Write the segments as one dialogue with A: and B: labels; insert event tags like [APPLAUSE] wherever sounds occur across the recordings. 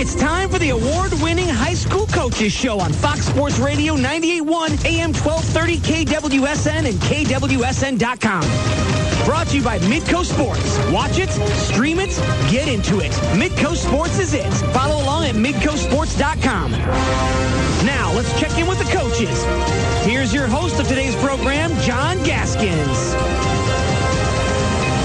A: It's time for the award-winning high school coaches show on Fox Sports Radio 98.1 AM 1230 KWSN and KWSN.com. Brought to you by Midco Sports. Watch it, stream it, get into it. Midco Sports is it. Follow along at midcosports.com. Now, let's check in with the coaches. Here's your host of today's program, John Gaskins.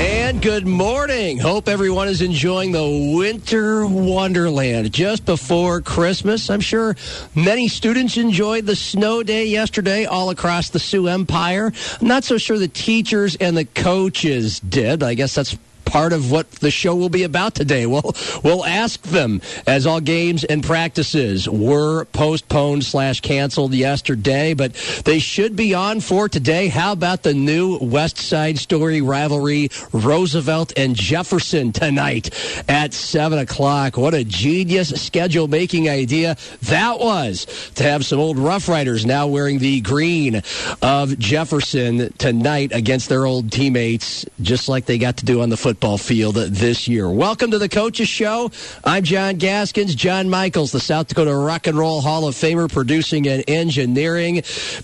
B: And good morning. Hope everyone is enjoying the winter wonderland just before Christmas. I'm sure many students enjoyed the snow day yesterday all across the Sioux Empire. I'm not so sure the teachers and the coaches did. I guess that's part of what the show will be about today. [LAUGHS] We'll we'll ask them as all games and practices were postponed slash canceled yesterday, but they should be on for today. How about the new West Side Story rivalry, Roosevelt and Jefferson tonight at seven o'clock? What a genius schedule making idea that was to have some old Rough Riders now wearing the green of Jefferson tonight against their old teammates, just like they got to do on the football football field this year. Welcome to the Coaches Show. I'm John Gaskins. John Michaels, the South Dakota Rock and Roll Hall of Famer, producing and engineering.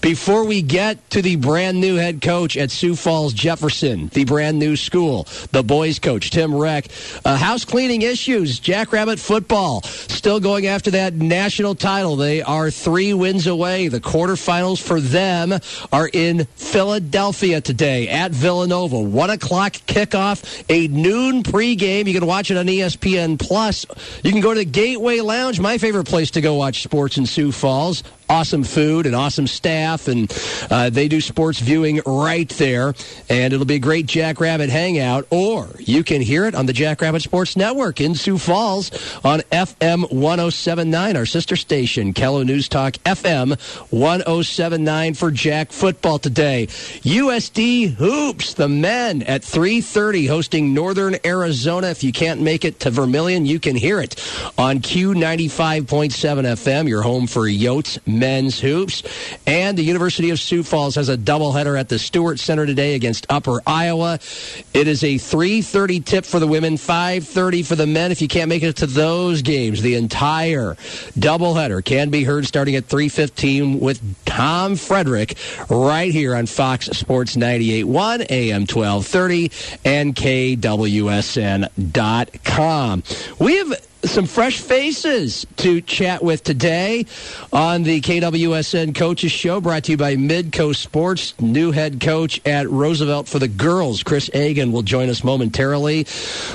B: Before we get to the brand new head coach at Sioux Falls Jefferson, the brand new school, the boys coach, Tim Reck, uh, house cleaning issues, Jackrabbit football, still going after that national title. They are three wins away. The quarterfinals for them are in Philadelphia today at Villanova. One o'clock kickoff, a noon pregame. You can watch it on ESPN Plus. You can go to the Gateway Lounge, my favorite place to go watch sports in Sioux Falls awesome food and awesome staff, and uh, they do sports viewing right there. And it'll be a great Jackrabbit hangout, or you can hear it on the Jackrabbit Sports Network in Sioux Falls on FM 1079, our sister station, KELO News Talk FM 1079 for Jack football today. USD Hoops, the men at 3:30 hosting Northern Arizona. If you can't make it to Vermillion, you can hear it on Q95.7 FM, your home for Yotes men's hoops. And the University of Sioux Falls has a doubleheader at the Stewart Center today against Upper Iowa. It is a 3:30 tip for the women, 5:30 for the men. If you can't make it to those games, the entire doubleheader can be heard starting at 3:15 with Tom Frederick right here on Fox Sports 98.1 AM 1230 and KWSN.com. We have some fresh faces to chat with today on the KWSN Coaches Show, brought to you by Midco Sports. New head coach at Roosevelt for the girls, Chris Agan, will join us momentarily.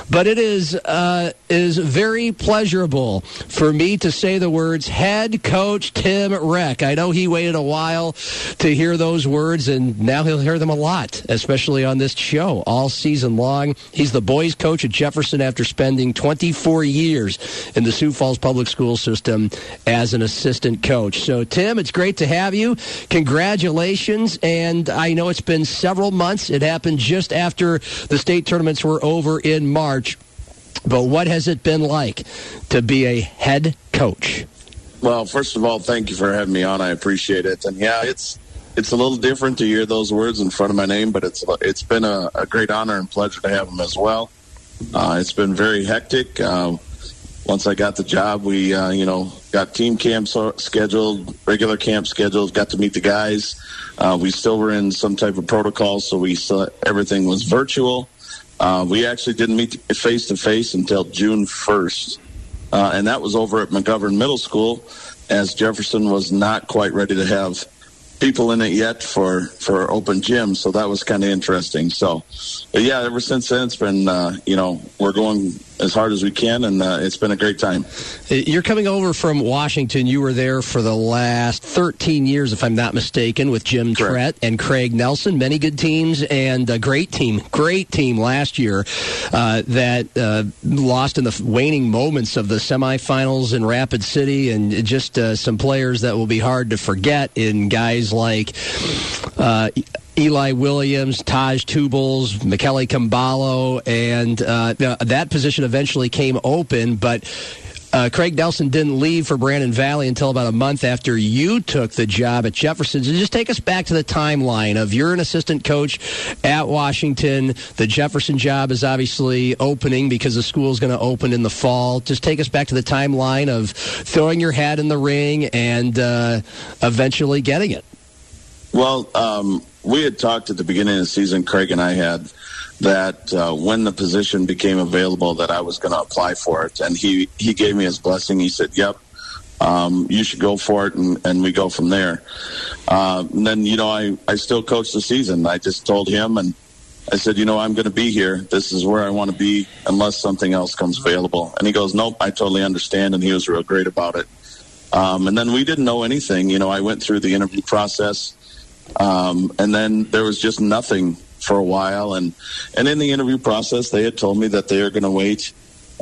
B: But it is uh, is very pleasurable for me to say the words head coach Tim Reck. I know he waited a while to hear those words, and now he'll hear them a lot, especially on this show all season long. He's the boys coach at Jefferson after spending 24 years in the Sioux Falls public school system as an assistant coach. So, Tim, it's great to have you. Congratulations. And I know it's been several months. It happened just after the state tournaments were over in March. But what has it been like to be a head coach?
C: Well, first of all, thank you for having me on. I appreciate it. And yeah, it's it's a little different to hear those words in front of my name, but it's it's been a, a great honor and pleasure to have them as well. Uh, it's been very hectic. Uh, once I got the job, we uh, you know got team camp scheduled, regular camp scheduled, got to meet the guys. Uh, we still were in some type of protocol, so we saw everything was virtual. Uh, we actually didn't meet face to face until June first, uh, and that was over at McGovern Middle School, as Jefferson was not quite ready to have people in it yet for for open gym so that was kind of interesting so but yeah ever since then it's been uh, you know we're going as hard as we can, and uh, it's been a great time.
B: You're coming over from Washington. You were there for the last 13 years, if I'm not mistaken, with Jim Correct. Trett and Craig Nelson. Many good teams and a great team, great team last year uh, that uh, lost in the waning moments of the semifinals in Rapid City, and just uh, some players that will be hard to forget in guys like. Uh, Eli Williams, Taj Tubles, Michele Caballo, and uh, that position eventually came open, but uh, Craig Nelson didn't leave for Brandon Valley until about a month after you took the job at Jefferson. So just take us back to the timeline of you're an assistant coach at Washington. The Jefferson job is obviously opening because the school is going to open in the fall. Just take us back to the timeline of throwing your hat in the ring and uh, eventually getting it.
C: Well, um, we had talked at the beginning of the season, Craig and I had, that uh, when the position became available, that I was going to apply for it, and he he gave me his blessing. He said, "Yep, um, you should go for it," and, and we go from there. Uh, and then you know, I I still coach the season. I just told him, and I said, you know, I'm going to be here. This is where I want to be, unless something else comes available. And he goes, "Nope, I totally understand," and he was real great about it. Um, and then we didn't know anything. You know, I went through the interview process. Um, and then there was just nothing for a while. And, and in the interview process, they had told me that they are going to wait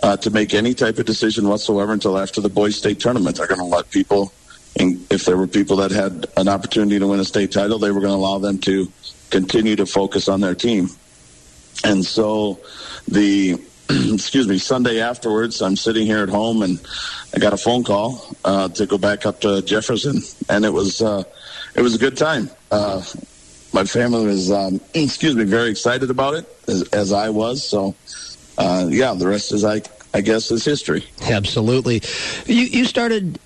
C: uh, to make any type of decision whatsoever until after the boys' state tournament. They're going to let people, and if there were people that had an opportunity to win a state title, they were going to allow them to continue to focus on their team. And so the [CLEARS THROAT] excuse me, Sunday afterwards, I'm sitting here at home and I got a phone call uh, to go back up to Jefferson, and it was uh, it was a good time. Uh, my family was, um, [CLEARS THROAT] excuse me, very excited about it as, as I was. So, uh, yeah, the rest is, I, I guess, is history.
B: Absolutely. You you started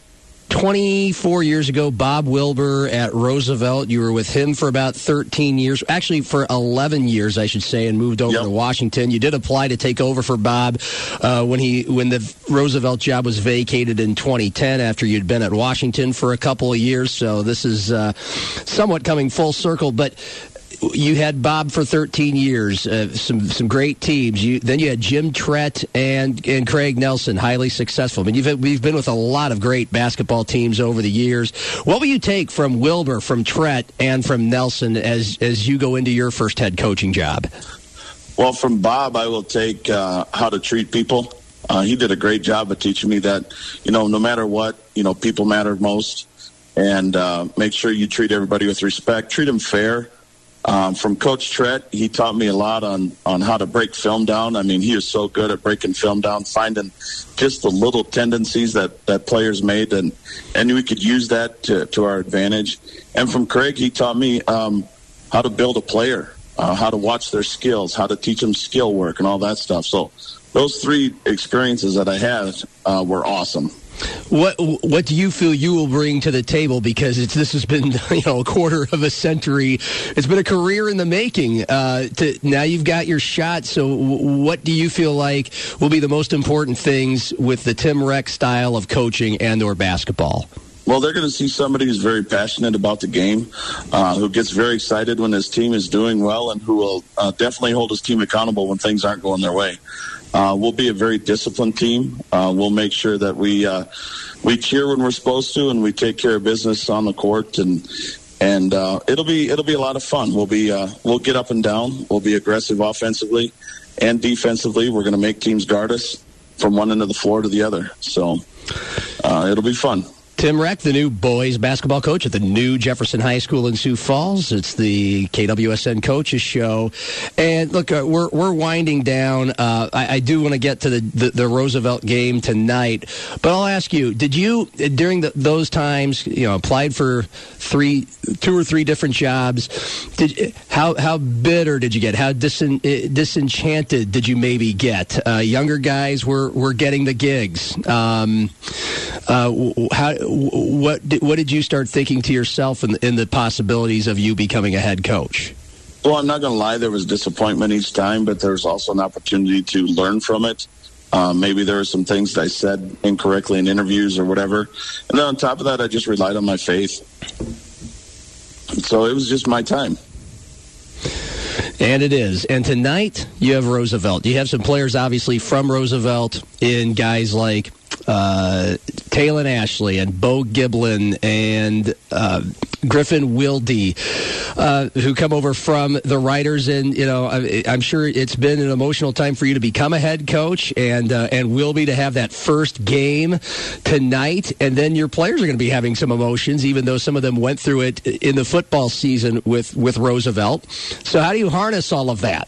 B: 24 years ago, Bob Wilber at Roosevelt. You were with him for about 13 years, actually for 11 years, I should say, and moved over yep. to Washington. You did apply to take over for Bob uh, when he when the Roosevelt job was vacated in 2010 after you'd been at Washington for a couple of years. So this is uh, somewhat coming full circle, but you had Bob for 13 years, uh, some some great teams. You, then you had Jim Trett and and Craig Nelson, highly successful. I mean, you've we've been with a lot of great basketball teams over the years. What will you take from Wilbur, from Trett, and from Nelson as as you go into your first head coaching job?
C: Well, from Bob, I will take uh, how to treat people. Uh, he did a great job of teaching me that, you know, no matter what, you know, people matter most, and uh, make sure you treat everybody with respect, treat them fair um, from Coach Trett, he taught me a lot on on how to break film down. I mean, he is so good at breaking film down, finding just the little tendencies that that players made, and and we could use that to to our advantage. And from Craig, he taught me um, how to build a player, uh, how to watch their skills, how to teach them skill work, and all that stuff. So those three experiences that I had uh, were awesome.
B: What what do you feel you will bring to the table? Because this has been [LAUGHS] you know a quarter of a century. It's been a career in the making. Uh, to, now you've got your shot. So what do you feel like will be the most important things with the Tim Reck style of coaching and or basketball?
C: Well, they're going to see somebody who's very passionate about the game, uh, who gets very excited when his team is doing well, and who will uh, definitely hold his team accountable when things aren't going their way. Uh, we'll be a very disciplined team. Uh, we'll make sure that we uh, we cheer when we're supposed to, and we take care of business on the court, and and uh, it'll be it'll be a lot of fun. We'll be uh, we'll get up and down. We'll be aggressive offensively and defensively. We're going to make teams guard us from one end of the floor to the other. So uh, it'll be fun.
B: Tim Reck, the new boys basketball coach at the new Jefferson High School in Sioux Falls. It's the KWSN Coaches Show. And look, uh, we're, we're winding down. Uh, I, I, do want to get to the, the, the, Roosevelt game tonight. But I'll ask you, did you, during the, those times, you know, applied for three, two or three different jobs? Did How, how bitter did you get? How disen, disenchanted did you maybe get? Uh, younger guys were, were getting the gigs. Um, uh, how what did, what did you start thinking to yourself in, in the possibilities of you becoming a head coach?
C: Well, I'm not going to lie. There was disappointment each time, but there was also an opportunity to learn from it. Um, maybe there were some things that I said incorrectly in interviews or whatever. And then on top of that, I just relied on my faith. So it was just my time.
B: And it is. And tonight, you have Roosevelt. You have some players, obviously, from Roosevelt in guys like uh, Talon Ashley and Bo Giblin and uh, Griffin Wilde, uh, who come over from the Riders. And, you know, I, am sure it's been an emotional time for you to become a head coach and, uh, and will be to have that first game tonight. And then your players are going to be having some emotions, even though some of them went through it in the football season with, with Roosevelt. So, how do you harness all of that?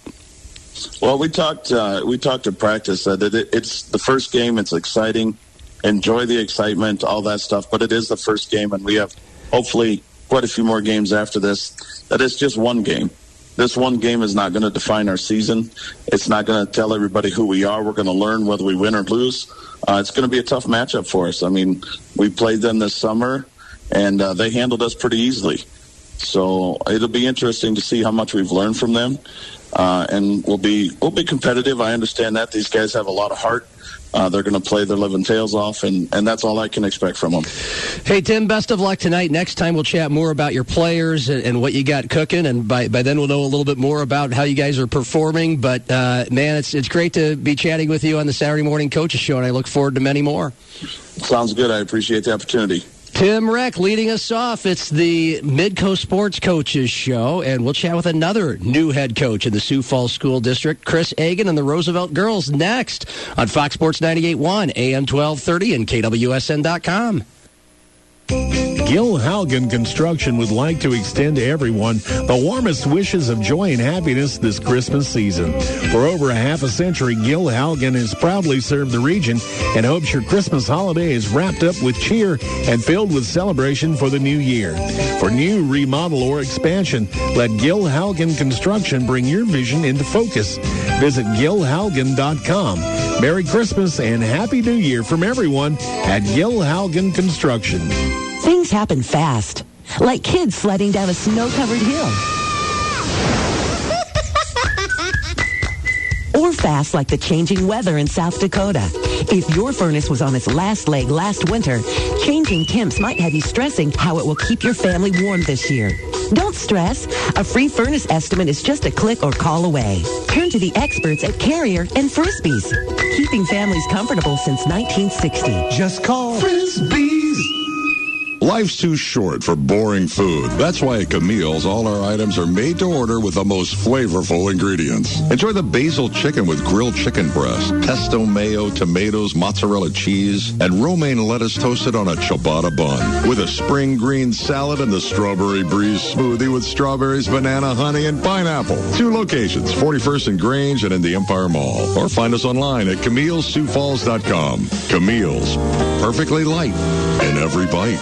C: Well, we talked. Uh, we talked to practice that it, it's the first game. It's exciting. Enjoy the excitement, all that stuff. But it is the first game, and we have hopefully quite a few more games after this. That is just one game. This one game is not going to define our season. It's not going to tell everybody who we are. We're going to learn whether we win or lose. Uh, it's going to be a tough matchup for us. I mean, we played them this summer, and uh, they handled us pretty easily. So it'll be interesting to see how much we've learned from them, uh, and we'll be we'll be competitive. I understand that these guys have a lot of heart. Uh, they're going to play their living tails off, and, and that's all I can expect from them.
B: Hey, Tim, best of luck tonight. Next time we'll chat more about your players and, and what you got cooking, and by, by then we'll know a little bit more about how you guys are performing. But, uh, man, it's, it's great to be chatting with you on the Saturday Morning Coaches Show, and I look forward to many more.
C: Sounds good. I appreciate the opportunity.
B: Tim Reck leading us off. It's the Midco Sports Coaches Show, and we'll chat with another new head coach in the Sioux Falls School District, Chris Agan and the Roosevelt Girls, next on Fox Sports 98.1, AM 1230, and KWSN.com.
D: Gil Haugen Construction would like to extend to everyone the warmest wishes of joy and happiness this Christmas season. For over a half a century, Gil Haugen has proudly served the region and hopes your Christmas holiday is wrapped up with cheer and filled with celebration for the new year. For new remodel or expansion, let Gil Haugen Construction bring your vision into focus. Visit gilhaugen.com. Merry Christmas and Happy New Year from everyone at Gil Haugen Construction.
E: Things happen fast, like kids sledding down a snow-covered hill. [LAUGHS] or fast like the changing weather in South Dakota. If your furnace was on its last leg last winter, changing temps might have you stressing how it will keep your family warm this year. Don't stress. A free furnace estimate is just a click or call away. Turn to the experts at Carrier and Frisbees, keeping families comfortable since 1960.
F: Just call Frisbees. Life's too short for boring food. That's why at Camille's, all our items are made to order with the most flavorful ingredients. Enjoy the basil chicken with grilled chicken breast, pesto mayo, tomatoes, mozzarella cheese, and romaine lettuce toasted on a ciabatta bun. With a spring green salad and the strawberry breeze smoothie with strawberries, banana, honey, and pineapple. Two locations, 41st and Grange and in the Empire Mall. Or find us online at CamilleSiouxFalls.com. Camille's, perfectly light in every bite.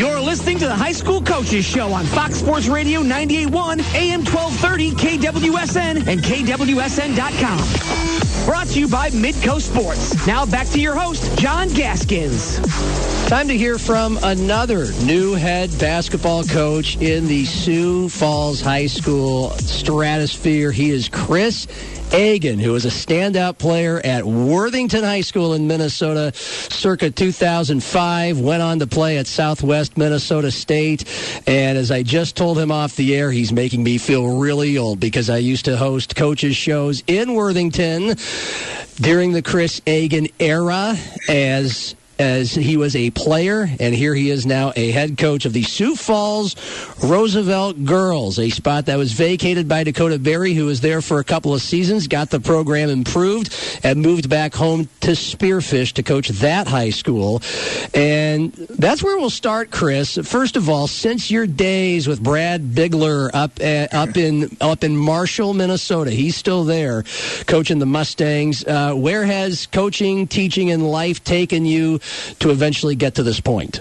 A: You're listening to the High School Coaches Show on Fox Sports Radio 98.1, AM 1230, KWSN, and KWSN.com. Brought to you by Midco Sports. Now back to your host, John Gaskins.
B: Time to hear from another new head basketball coach in the Sioux Falls High School stratosphere. He is Chris Agan, who was a standout player at Worthington High School in Minnesota circa 2005, went on to play at Southwest Minnesota State. And as I just told him off the air, he's making me feel really old because I used to host coaches shows in Worthington during the Chris Agan era as as he was a player, and here he is now a head coach of the Sioux Falls Roosevelt Girls, a spot that was vacated by Dakota Berry, who was there for a couple of seasons, got the program improved, and moved back home to Spearfish to coach that high school. And that's where we'll start, Chris. First of all, since your days with Brad Bigler up at, up in up in Marshall, Minnesota, he's still there, coaching the Mustangs. Uh, where has coaching, teaching, and life taken you? To eventually get to this point?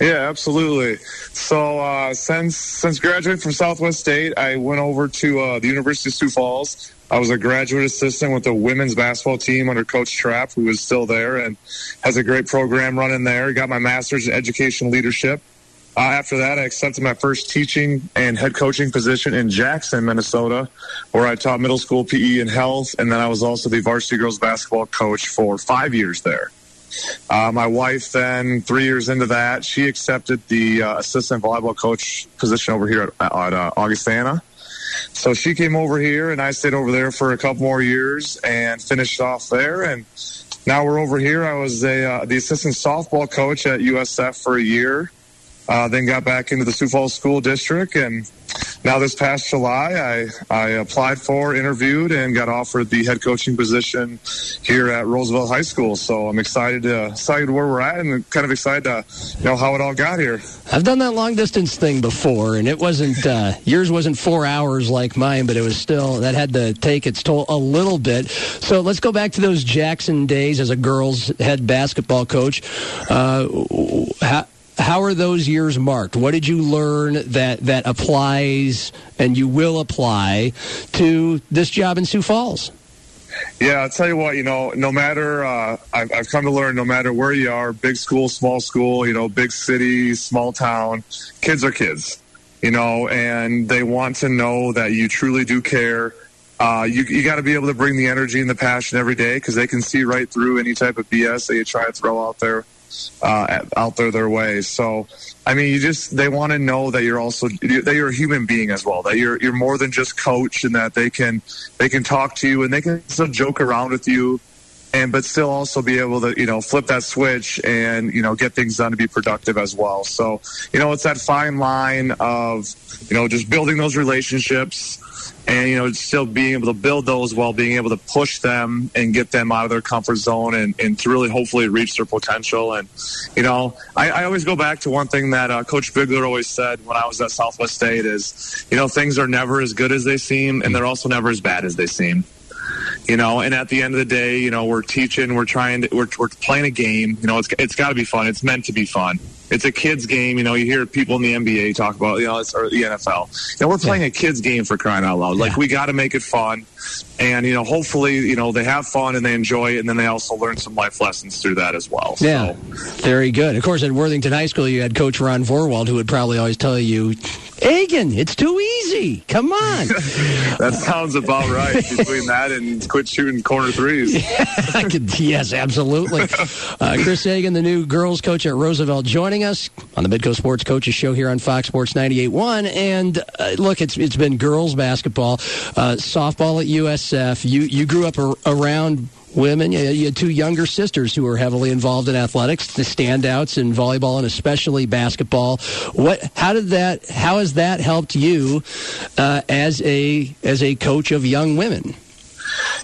G: Yeah, absolutely. So uh, since since graduating from Southwest State, I went over to uh, the University of Sioux Falls. I was a graduate assistant with the women's basketball team under Coach Trapp, who is still there and has a great program running there. Got my master's in education leadership. Uh, after that, I accepted my first teaching and head coaching position in Jackson, Minnesota, where I taught middle school PE and health, and then I was also the varsity girls basketball coach for five years there. Uh, my wife, then three years into that, she accepted the uh, assistant volleyball coach position over here at, at uh, Augustana. So she came over here, and I stayed over there for a couple more years and finished off there. And now we're over here. I was a, uh, the assistant softball coach at USF for a year. Uh, then got back into the Sioux Falls School District, and now this past July, I I applied for, interviewed, and got offered the head coaching position here at Roosevelt High School. So I'm excited to excited where we're at, and kind of excited to know how it all got here.
B: I've done that long distance thing before, and it wasn't uh, yours wasn't four hours like mine, but it was still that had to take its toll a little bit. So let's go back to those Jackson days as a girls head basketball coach. Uh, how, how are those years marked? What did you learn that that applies and you will apply to this job in Sioux Falls?
G: Yeah, I'll tell you what, you know, no matter, uh, I've, I've come to learn no matter where you are, big school, small school, you know, big city, small town, kids are kids, you know, and they want to know that you truly do care. Uh, you you got to be able to bring the energy and the passion every day because they can see right through any type of BS that you try to throw out there uh, out there their way. So, I mean, you just they want to know that you're also that you're a human being as well. That you're you're more than just coach, and that they can they can talk to you and they can still joke around with you, and but still also be able to you know flip that switch and you know get things done to be productive as well. So, you know, it's that fine line of you know just building those relationships and you know still being able to build those while being able to push them and get them out of their comfort zone and, and to really hopefully reach their potential. And you know I, I always go back to one thing that uh, coach bigler always said when i was at southwest state is you know things are never as good as they seem and they're also never as bad as they seem. You know and at the end of the day you know we're teaching we're trying to we're, we're playing a game. You know it's, it's got to be fun. It's meant to be fun it's a kids game you know you hear people in the nba talk about you know it's, or the nfl you know we're playing a kids game for crying out loud. Like we got to make it fun. And you know hopefully you know they have fun and they enjoy it and then they also learn some life lessons through that as well
B: Yeah,
G: so
B: very good. Of course, at Worthington High School, you had Coach Ron Vorwald, who would probably always tell you, "Agan, it's too easy. Come on." [LAUGHS]
G: that sounds about right [LAUGHS] between that and quit shooting corner threes [LAUGHS]
B: I could- yes, absolutely. Uh, Chris Agan, the new girls coach at Roosevelt, joining us on the Midco Sports Coaches Show here on Fox Sports 98.1. And uh, look, it's it's been girls basketball, uh, softball at USF. You you grew up ar- around women. You had two younger sisters who were heavily involved in athletics, the standouts in volleyball and especially basketball. What? How did that? How has that helped you uh, as a as a coach of young women?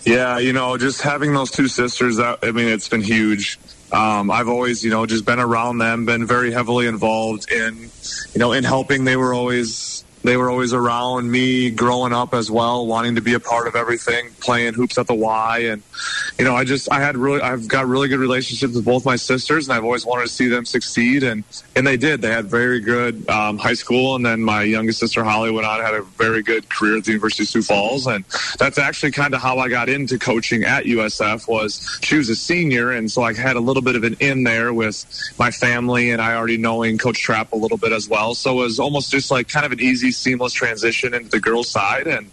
G: Yeah, you know, just having those two sisters, I mean, it's been huge. Um, I've always, you know, just been around them, been very heavily involved in, you know, in helping. They were always, they were always around me growing up as well, wanting to be a part of everything, playing hoops at the Y, and you know, I just, I had really, I've got really good relationships with both my sisters, and I've always wanted to see them succeed, and and they did. They had very good um, high school, and then my youngest sister Holly went on had a very good career at the University of Sioux Falls, and that's actually kind of how I got into coaching at USF. Was she was a senior, and so I had a little bit of an in there with my family, and I already knowing Coach Trapp a little bit as well. So it was almost just like kind of an easy, seamless transition into the girls' side, and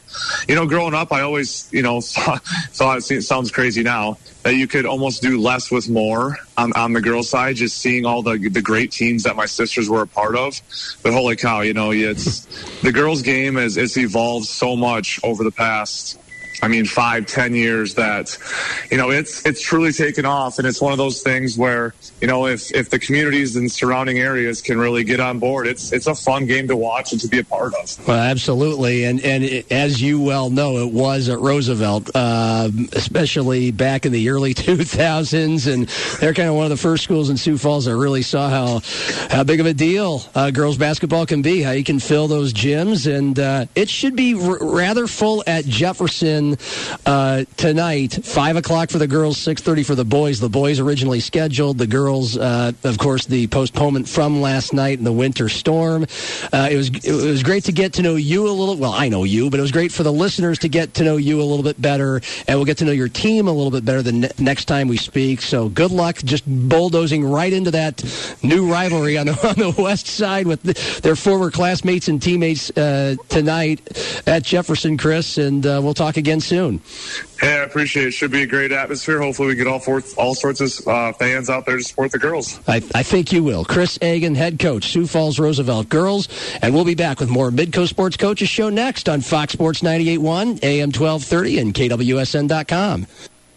G: you know, growing up, I always, you know, [LAUGHS] thought, thought it sounds crazy now that you could almost do less with more on, on the girls' side, just seeing all the the great teams that my sisters were a part of. But holy cow, you know, it's the girls' game has it's evolved so much over the past. I mean, five, ten years that, you know, it's it's truly taken off, and it's one of those things where, you know, if if the communities and surrounding areas can really get on board, it's it's a fun game to watch and to be a part of.
B: Well, absolutely, and and it, as you well know, it was at Roosevelt, um, especially back in the early [LAUGHS] 2000s, and they're kind of one of the first schools in Sioux Falls that really saw how how big of a deal uh, girls basketball can be, how you can fill those gyms, and uh, it should be r- rather full at Jefferson uh, tonight. Five o'clock for the girls, six thirty for the boys. The boys originally scheduled, the girls, uh, of course, the postponement from last night and the winter storm. Uh, it was it was great to get to know you a little. Well, I know you, but it was great for the listeners to get to know you a little bit better, and we'll get to know your team a little bit better the ne- next time we speak. So good luck, just bulldozing right into that new rivalry on the [LAUGHS] on the west side with the, their former classmates and teammates uh, tonight at Jefferson, Chris, and uh, we'll talk again soon.
G: Hey, I appreciate it. Should be a great atmosphere. Hopefully, we get all fourth, all sorts of uh, fans out there to support the girls.
B: I, I think you will. Chris Agan, head coach, Sioux Falls Roosevelt Girls. And we'll be back with more Midco Sports Coaches Show next on Fox Sports 98.1, AM 1230, and KWSN.com.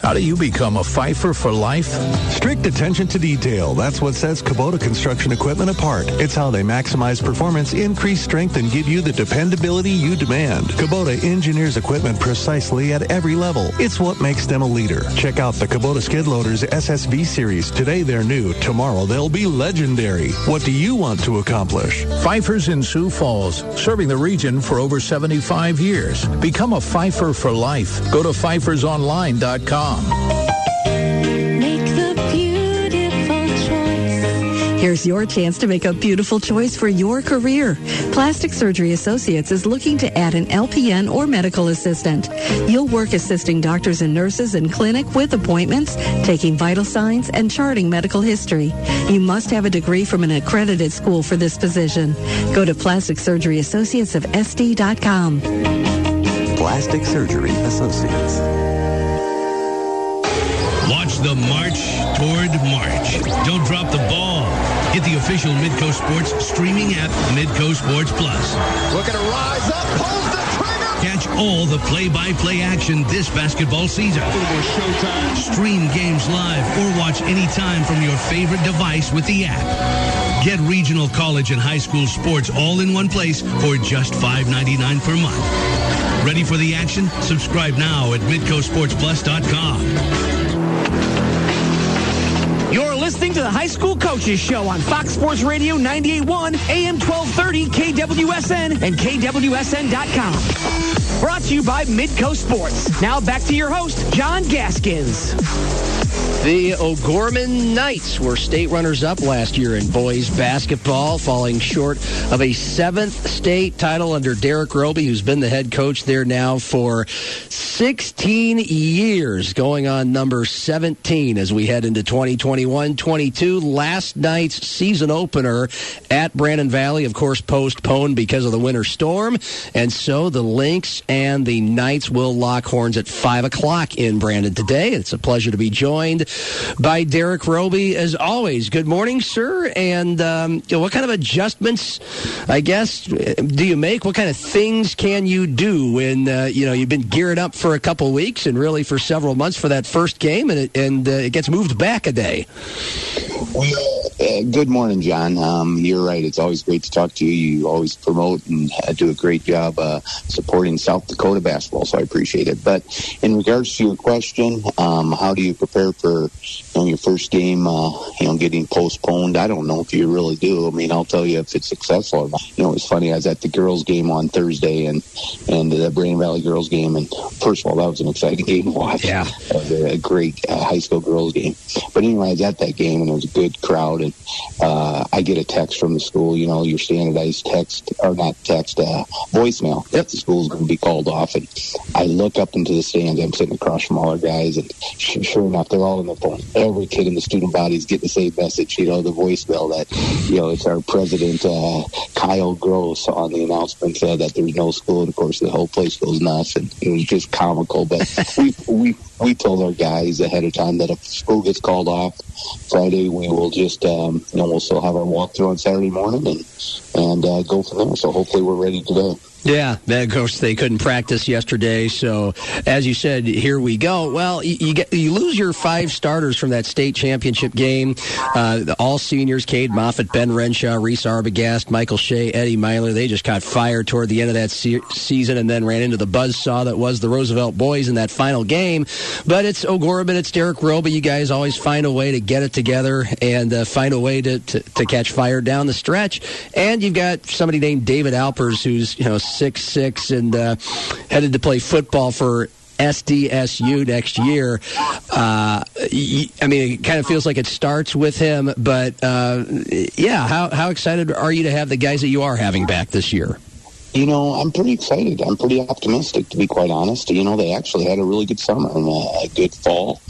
H: How do you become a Pfeiffer for life?
I: Strict attention to detail. That's what sets Kubota construction equipment apart. It's how they maximize performance, increase strength, and give you the dependability you demand. Kubota engineers equipment precisely at every level. It's what makes them a leader. Check out the Kubota skid loaders SSV series. Today they're new. Tomorrow they'll be legendary. What do you want to accomplish?
H: Pfeiffer's in Sioux Falls, serving the region for over 75 years. Become a Pfeiffer for life. Go to pfeiffersonline.com.
J: Here's your chance to make a beautiful choice for your career. Plastic Surgery Associates is looking to add an LPN or medical assistant. You'll work assisting doctors and nurses in clinic with appointments, taking vital signs, and charting medical history. You must have a degree from an accredited school for this position. Go to Plastic Surgery Associates of SD.com.
I: Plastic Surgery Associates.
K: Watch the march toward March. Don't drop the ball. Get the official Midco Sports streaming app, Midco Sports Plus.
L: We're going to rise up, pulls the trigger.
K: Catch all the play-by-play action this basketball season.
L: Showtime.
K: Stream games live or watch anytime from your favorite device with the app. Get regional college and high school sports all in one place for just $5.99 per month. Ready for the action? Subscribe now at midcosportsplus.com.
A: Listening to the High School Coaches Show on Fox Sports Radio 98.1, AM 1230, KWSN, and KWSN.com. Brought to you by Midco Sports. Now back to your host, John Gaskins.
B: The O'Gorman Knights were state runners-up last year in boys basketball, falling short of a seventh state title under Derek Roby, who's been the head coach there now for 16 years, going on number 17 as we head into 2021-22. Last night's season opener at Brandon Valley, of course, postponed because of the winter storm, and so the Lynx and the Knights will lock horns at 5 o'clock in Brandon today. It's a pleasure to be joined by Derek Roby, as always. Good morning, sir. And um, what kind of adjustments, I guess, do you make? What kind of things can you do when uh, you know you've been geared up for a couple weeks and really for several months for that first game, and it, and uh, it gets moved back a day?
M: Uh, good morning, John. Um, you're right. It's always great to talk to you. You always promote and uh, do a great job uh, supporting South Dakota basketball, so I appreciate it. But in regards to your question, um, how do you prepare for you know, your first game, uh, you know, getting postponed? I don't know if you really do. I mean, I'll tell you if it's successful or not. You know, it's funny. I was at the girls' game on Thursday and and the Brandon Valley girls' game, and first of all, that was an exciting [LAUGHS] game to watch.
B: Yeah,
M: it was a great uh, high school girls' game. But anyway, I was at that game and it was a good crowd and uh, I get a text from the school, you know, your standardized text, or not text, uh, voicemail that the school's going to be called off. And I look up into the stands. I'm sitting across from all our guys, and sure enough, they're all in the Every kid in the student body is getting the same message, you know, the voicemail that, you know, it's our president, uh, Kyle Gross, on the announcement uh, that there's no school. And of course, the whole place goes nuts, and it was just comical. But [LAUGHS] we, we, we told our guys ahead of time that if school gets called off Friday, we will just, um, you know, we'll still have our walkthrough on Saturday morning and and uh, go from there. So hopefully we're ready today.
B: Yeah, of course they couldn't practice yesterday, so as you said, here we go. Well, you, you get you lose your five starters from that state championship game. Uh, all seniors: Cade Moffat, Ben Renshaw, Reese Arbogast, Michael Shea, Eddie Myler. They just caught fire toward the end of that se- season, and then ran into the buzzsaw that was the Roosevelt boys in that final game. But it's O'Gorman, it's Derek Roby. You guys always find a way to get it together and uh, find a way to, to, to catch fire down the stretch. And you've got somebody named David Alpers, who's you know six six and uh, headed to play football for SDSU next year. Uh, I mean, it kind of feels like it starts with him, but uh, yeah, how how excited are you to have the guys that you are having back this year?
M: You know, I'm pretty excited. I'm pretty optimistic, to be quite honest. You know, they actually had a really good summer and a, good fall.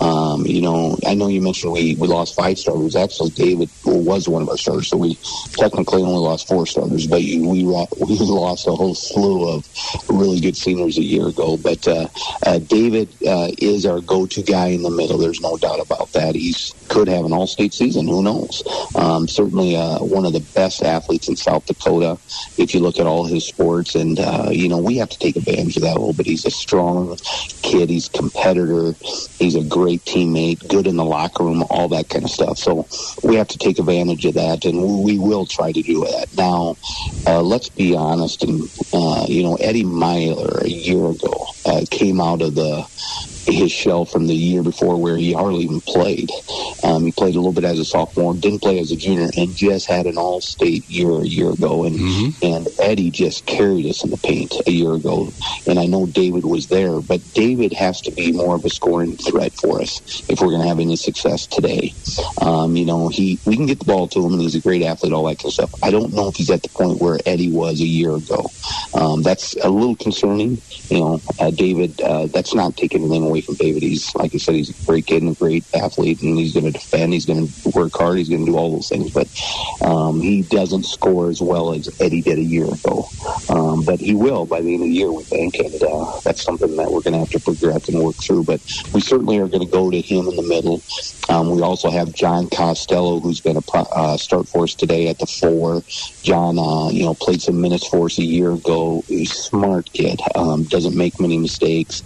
M: Um, you know, I know you mentioned we, we lost five starters. Actually, David was one of our starters, so we technically only lost four starters, but you, we, [LAUGHS] we lost a whole slew of really good seniors a year ago. But uh, uh, David uh, is our go-to guy in the middle. There's no doubt about that. He's could have an all-state season. Who knows? Um, certainly uh, one of the best athletes in South Dakota. If you look at all his his sports, and uh, you know we have to take advantage of that a little bit. He's a strong kid. He's a competitor. He's a great teammate. Good in the locker room. All that kind of stuff. So we have to take advantage of that, and we will try to do that. Now, uh, let's be honest, and uh, you know Eddie Myler a year ago uh, came out of the his shell from the year before where he hardly even played. Um, he played a little bit as a sophomore, didn't play as a junior, and just had an all-state year a year ago. And
B: Mm-hmm.
M: and Eddie just carried us in the paint a year ago. And I know David was there, but David has to be more of a scoring threat for us if we're going to have any success today. Um, you know, he we can get the ball to him, and he's a great athlete, all that kind of stuff. I don't know if he's at the point where Eddie was a year ago. Um, that's a little concerning. You know, uh, David. Uh, that's not taking anything away from David. He's like I said, he's a great kid and a great athlete, and he's going to defend. He's going to work hard. He's going to do all those things, but um, he doesn't score as well as Eddie did a year ago. Um, but he will by the end of the year, we think, and uh, that's something that we're going to have to progress and work through. But we certainly are going to go to him in the middle. Um, we also have John Costello, who's going to uh, start for us today at the four. John, uh, you know, played some minutes for us a year ago. He's smart kid, um, doesn't make many mistakes.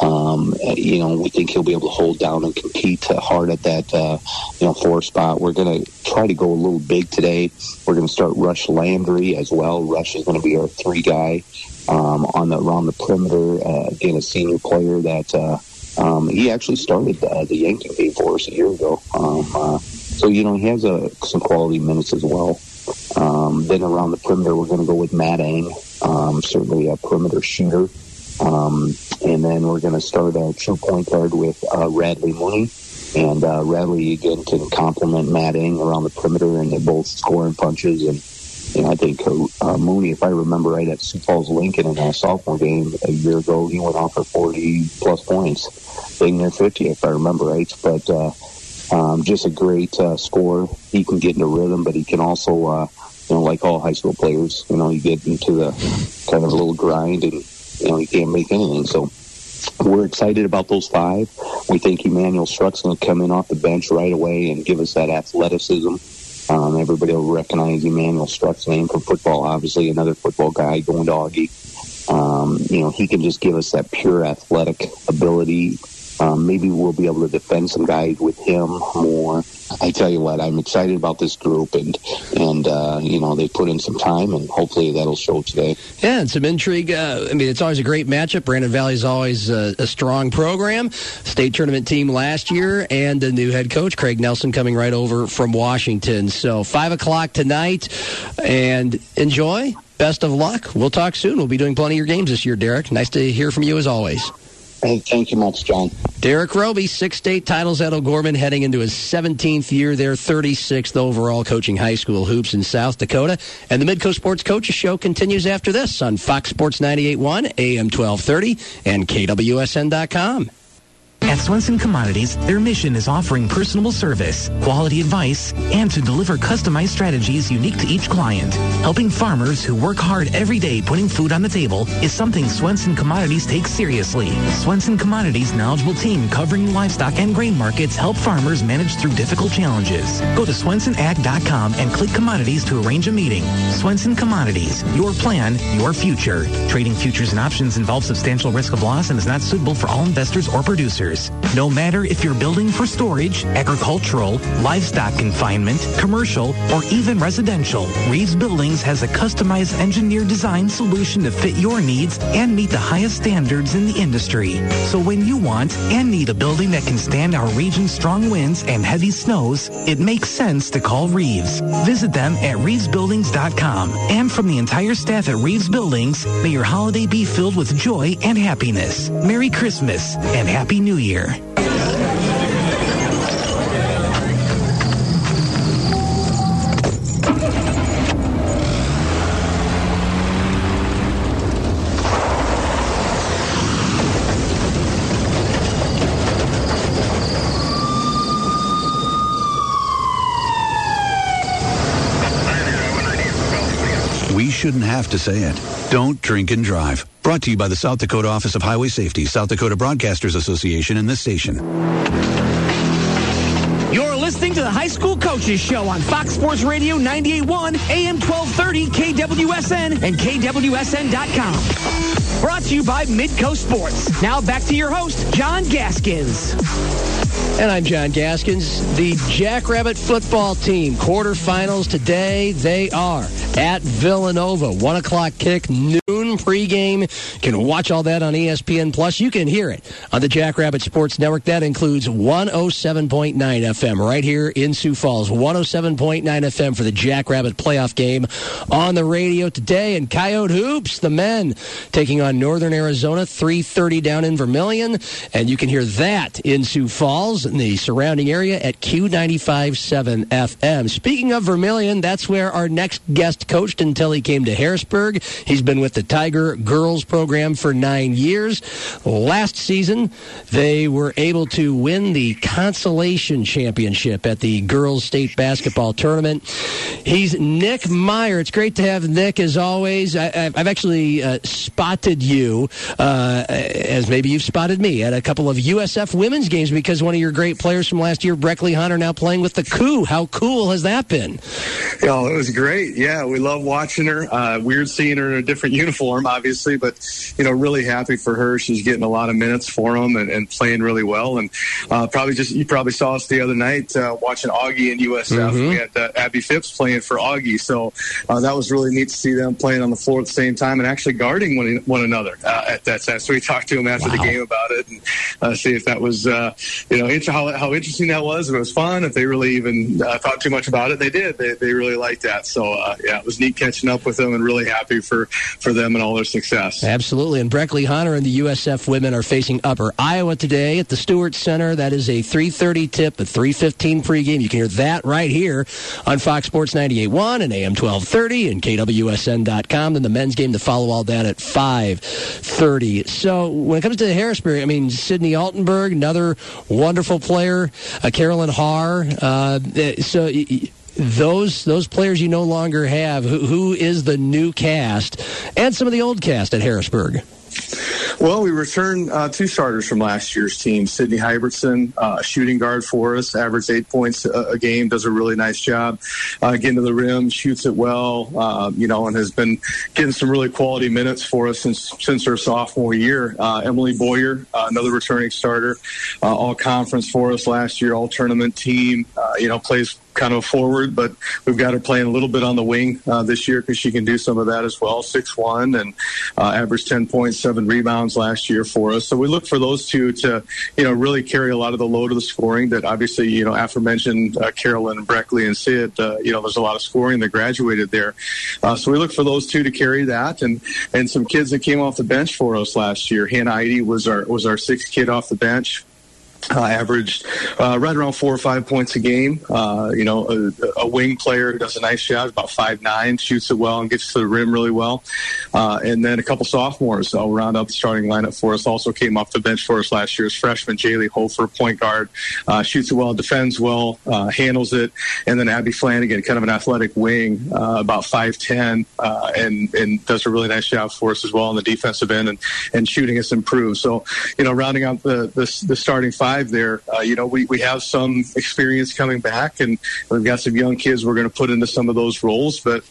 M: Um, uh, you know, we think he'll be able to hold down and compete hard at that, uh, you know, four spot. We're going to try to go a little big today. We're going to start Rush Landry as well. Rush is going to be our three guy um, on the around the perimeter. Uh, again, a senior player that. Uh, um, he actually started uh, the Yankton game for us a year ago. Um, uh, so, you know, he has uh, some quality minutes as well. Um, then around the perimeter, we're going to go with Matt Ang, um, certainly a perimeter shooter. Um, and then we're going to start our true point guard with uh, Radley Mooney. And uh, Radley, again, can complement Matt Ang around the perimeter, and they're both scoring punches. And know, I think uh, Mooney, if I remember right, at Sioux Falls Lincoln in a sophomore game a year ago, he went off for 40 plus points, being near 50, if I remember right. But uh, um, just a great uh, scorer. He can get into rhythm, but he can also, uh, you know, like all high school players, you know, you get into the kind of a little grind and, you know, you can't make anything. So we're excited about those five. We think Emmanuel Struck's going to come in off the bench right away and give us that athleticism. Um, everybody will recognize Emmanuel Struck's name from football, obviously, another football guy going doggy. Um, you know, he can just give us that pure athletic ability. Um, maybe we'll be able to defend some guys with him more. I tell you what, I'm excited about this group, and and uh, you know they put in some time, and hopefully that'll show today.
B: Yeah, and some intrigue. Uh, I mean, it's always a great matchup. Brandon Valley is always uh, a strong program. State tournament team last year, and the new head coach Craig Nelson coming right over from Washington. So five o'clock tonight, and enjoy. Best of luck. We'll talk soon. We'll be doing plenty of your games this year, Derek. Nice to hear from you as always.
M: Hey, thank you much, John.
B: Derek Roby, six state titles at O'Gorman, heading into his 17th year there, 36th overall, coaching high school hoops in South Dakota. And the Midco Sports Coaches Show continues after this on Fox Sports 98.1, AM 1230, and KWSN.com.
N: At Swenson Commodities, their mission is offering personable service, quality advice, and to deliver customized strategies unique to each client. Helping farmers who work hard every day putting food on the table is something Swenson Commodities takes seriously. Swenson Commodities' knowledgeable team covering livestock and grain markets help farmers manage through difficult challenges. Go to swensonag.com and click commodities to arrange a meeting. Swenson Commodities, your plan, your future. Trading futures and options involves substantial risk of loss and is not suitable for all investors or producers. No matter if you're building for storage, agricultural, livestock confinement, commercial, or even residential, Reeves Buildings has a customized engineered design solution to fit your needs and meet the highest standards in the industry. So when you want and need a building that can stand our region's strong winds and heavy snows, it makes sense to call Reeves. Visit them at reevesbuildings.com. And from the entire staff at Reeves Buildings, may your holiday be filled with joy and happiness. Merry Christmas and Happy New Year.
O: We shouldn't have to say it. Don't drink and drive. Brought to you by the South Dakota Office of Highway Safety, South Dakota Broadcasters Association, and this station.
A: You're listening to the High School Coaches Show on Fox Sports Radio 98.1, AM 1230, KWSN, and KWSN.com. Brought to you by Midco Sports. Now back to your host, John Gaskins.
B: And I'm John Gaskins. The Jackrabbit football team quarterfinals today. They are at Villanova. One o'clock kick, noon pregame. You can watch all that on ESPN Plus. You can hear it on the Jackrabbit Sports Network. That includes 107.9 FM right here in Sioux Falls. 107.9 FM for the Jackrabbit playoff game on the radio today. And Coyote Hoops, the men taking on Northern Arizona, 3:30 down in Vermillion, and you can hear that in Sioux Falls and the surrounding area at Q95.7 FM. Speaking of Vermillion, that's where our next guest coached until he came to Harrisburg. He's been with the Tiger Girls program for nine years. Last season, they were able to win the consolation championship at the girls state basketball tournament. He's Nick Meyer. It's great to have Nick as always. I, have actually uh, spotted you, uh, as maybe you've spotted me, at a couple of USF women's games because one of your great players from last year, Breckley Hunter, now playing with the Coup. How cool has that been?
P: Oh, it was great. Yeah, we love watching her. Uh, weird seeing her in a different uniform, obviously, but you know, really happy for her. She's getting a lot of minutes for them and, and playing really well. And uh, probably just you probably saw us the other night uh, watching Augie and USF. Mm-hmm. We had uh, Abby Phipps playing for Augie, so uh, that was really neat to see them playing on the floor at the same time and actually guarding one, one another uh, at that time. So we talked to him after wow. the game about it and uh, see if that was you know how how interesting that was. If it was fun, if they really even uh, thought too much about it, they did. They they really liked that. So uh, yeah, it was neat catching up with them and really happy for for them and all their success.
B: Absolutely. And Breckley Hunter and the USF women are facing Upper Iowa today at the Stewart Center. That is a 3:30 tip, a 3:15 pregame. You can hear that right here on Fox Sports 98.1 and AM 1230 and KWSN.com. Then the men's game to follow all that at 5:30. So when it comes to the Harrisburg, I mean Sydney Altenberg, another wonderful player, uh, Carolyn Haar. Uh, so those those players you no longer have. Who, who is the new cast and some of the old cast at Harrisburg?
P: Well, we returned uh, two starters from last year's team. Sydney Hybertson, uh, shooting guard for us, averaged eight points a, a game, does a really nice job uh, getting to the rim, shoots it well, uh, you know, and has been getting some really quality minutes for us since since her sophomore year. Uh, Emily Boyer, uh, another returning starter, all conference for us last year, all tournament team. you know, plays kind of forward, but we've got her playing a little bit on the wing uh, this year because she can do some of that as well. Six one and uh, averaged ten points, seven rebounds last year for us. So we look for those two to you know really carry a lot of the load of the scoring. That obviously you know aforementioned uh, Carolyn and Breckley and Sid. Uh, you know there's a lot of scoring that graduated there. Uh, so we look for those two to carry that and and some kids that came off the bench for us last year. Hannah Eide was our was our sixth kid off the bench uh, averaged uh, right around four or five points a game. Uh, you know, a, a, wing player who does a nice job, about five nine, shoots it well and gets to the rim really well. Uh, and then a couple sophomores will round up the starting lineup for us. Also came off the bench for us last year as freshman Jaylee Hofer, point guard, uh, shoots it well, defends well, uh, handles it. And then Abby Flanagan, kind of an athletic wing, about five ten, and and does a really nice job for us as well on the defensive end and and shooting has improved. So you know, rounding out the the, the starting five five there. Uh, you know, we, we have some experience coming back, and we've got some young kids we're going to put into some of those roles. But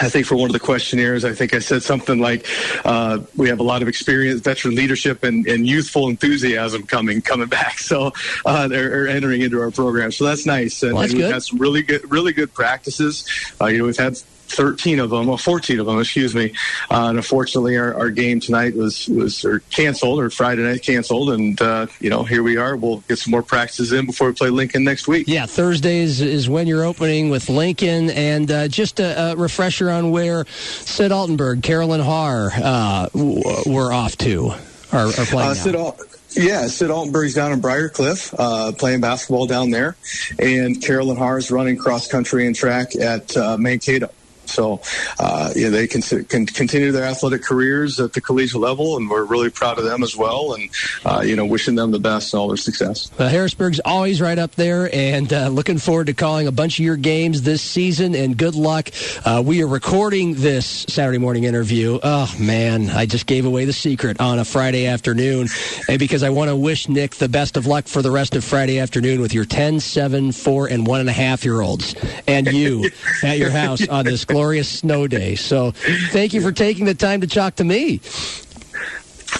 P: I think for one of the questionnaires, I think I said something like, uh, "We have a lot of experience, veteran leadership, and, and youthful enthusiasm coming coming back." [LAUGHS] So uh, they're, entering into our program, so that's nice. And,
B: well, that's
P: and we've had some really good, really good practices. Uh, you know, we've had 13 of them, or 14 of them, excuse me. Uh, and unfortunately, our, our game tonight was was or canceled, or Friday night canceled, and uh, you know here we are. We'll get some more practices in before we play Lincoln next week.
B: Yeah, Thursdays is when you're opening with Lincoln, and uh, just a, a, refresher on where Sid Altenberg, Carolyn Haar uh, were off to, are, are playing. Uh,
P: Sid Al- yeah, Sid Altenberg's down in Briarcliff, uh, playing basketball down there, and Carolyn Haar is running cross country and track at uh, Mankato. So, uh, yeah, they can, can continue their athletic careers at the collegiate level, and we're really proud of them as well. And uh, you know, wishing them the best and all their success.
B: Uh, Harrisburg's always right up there, and uh, looking forward to calling a bunch of your games this season. And good luck. Uh, we are recording this Saturday morning interview. Oh man, I just gave away the secret on a Friday afternoon, and because I want to wish Nick the best of luck for the rest of Friday afternoon with your 10, 7, 4, and one and a half year olds, and you [LAUGHS] at your house on this glorious snow day. So, thank you for taking the time to talk to me.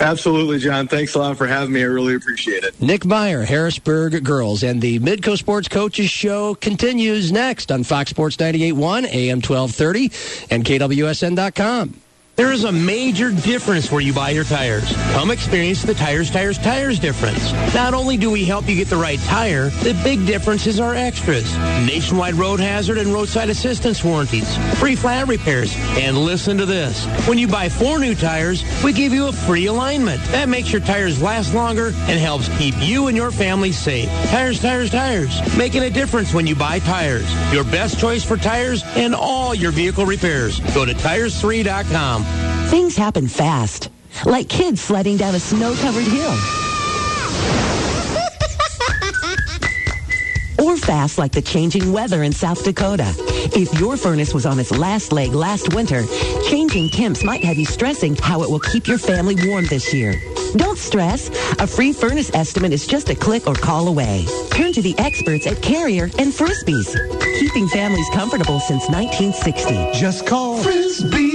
P: Absolutely, John. Thanks a lot for having me. I really appreciate it.
B: Nick Meyer, Harrisburg Girls, and the Midco Sports Coaches Show continues next on Fox Sports 98.1, AM 1230, and KWSN.com.
Q: There is a major difference where you buy your tires. Come experience the Tires, Tires, Tires difference. Not only do we help you get the right tire, the big difference is our extras. Nationwide road hazard and roadside assistance warranties, free flat repairs, and listen to this. When you buy four new tires, we give you a free alignment. That makes your tires last longer and helps keep you and your family safe. Tires, Tires, Tires. Making a difference when you buy tires. Your best choice for tires and all your vehicle repairs. Go to tires3.com.
E: Things happen fast, like kids sledding down a snow-covered hill. or fast like the changing weather in South Dakota. If your furnace was on its last leg last winter, changing temps might have you stressing how it will keep your family warm this year. Don't stress. A free furnace estimate is just a click or call away. Turn to the experts at Carrier and Frisbees, keeping families comfortable since 1960.
I: Just call
L: Frisbees.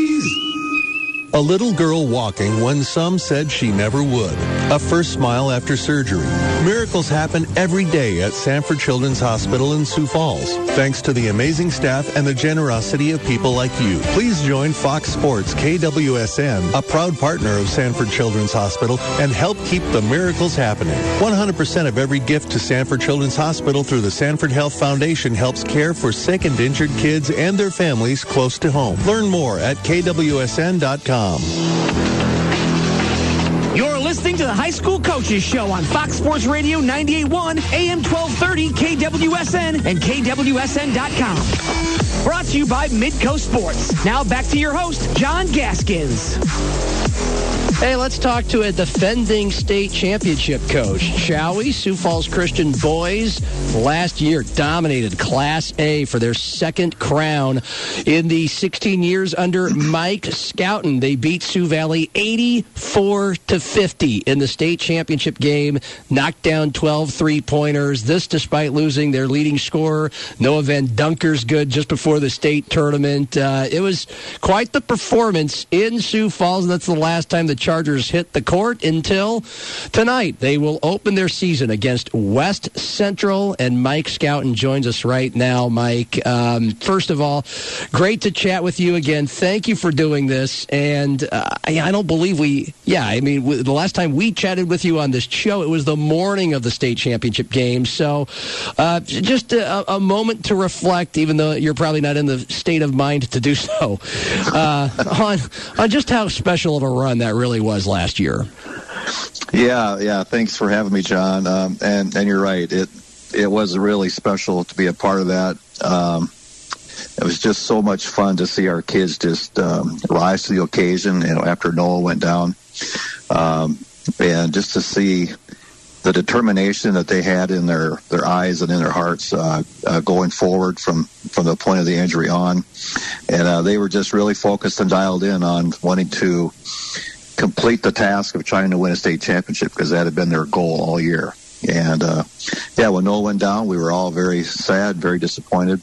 I: A little girl walking when some said she never would. A first smile after surgery. Miracles happen every day at Sanford Children's Hospital in Sioux Falls. Thanks to the amazing staff and the generosity of people like you. Please join Fox Sports KWSN, a proud partner of Sanford Children's Hospital, and help keep the miracles happening. 100% of every gift to Sanford Children's Hospital through the Sanford Health Foundation helps care for sick and injured kids and their families close to home. Learn more at kwsn.com.
A: You're listening to the High School Coaches Show on Fox Sports Radio 98.1, AM 1230, KWSN, and KWSN.com. Brought to you by Midco Sports. Now back to your host, John Gaskins.
B: Hey, let's talk to a defending state championship coach, shall we? Sioux Falls Christian boys last year dominated Class A for their second crown in the 16 years under Mike Schouten. They beat Sioux Valley 84 to 50 in the state championship game, knocked down 12 three-pointers. This despite losing their leading scorer, Noah Van Dunkersgood just before the state tournament. Uh, it was quite the performance in Sioux Falls, and that's the last time the hit the court until tonight. They will open their season against West Central, and Mike Schouten joins us right now. Mike, um, first of all, great to chat with you again. Thank you for doing this, and uh, I, I don't believe we, yeah, I mean, w- the last time we chatted with you on this show, it was the morning of the state championship game. So, uh, just a, a moment to reflect, even though you're probably not in the state of mind to do so, uh, [LAUGHS] on on just how special of a run that really was last year.
R: Yeah, yeah. Thanks for having me, John. Um, and and you're right. It it was really special to be a part of that. Um, it was just so much fun to see our kids just um, rise to the occasion. You know, after Noah went down, um, and just to see the determination that they had in their, their eyes and in their hearts uh, uh, going forward from, from the point of the injury on. And uh, they were just really focused and dialed in on wanting to complete the task of trying to win a state championship because that had been their goal all year. And uh, yeah, when Noah went down, we were all very sad, very disappointed.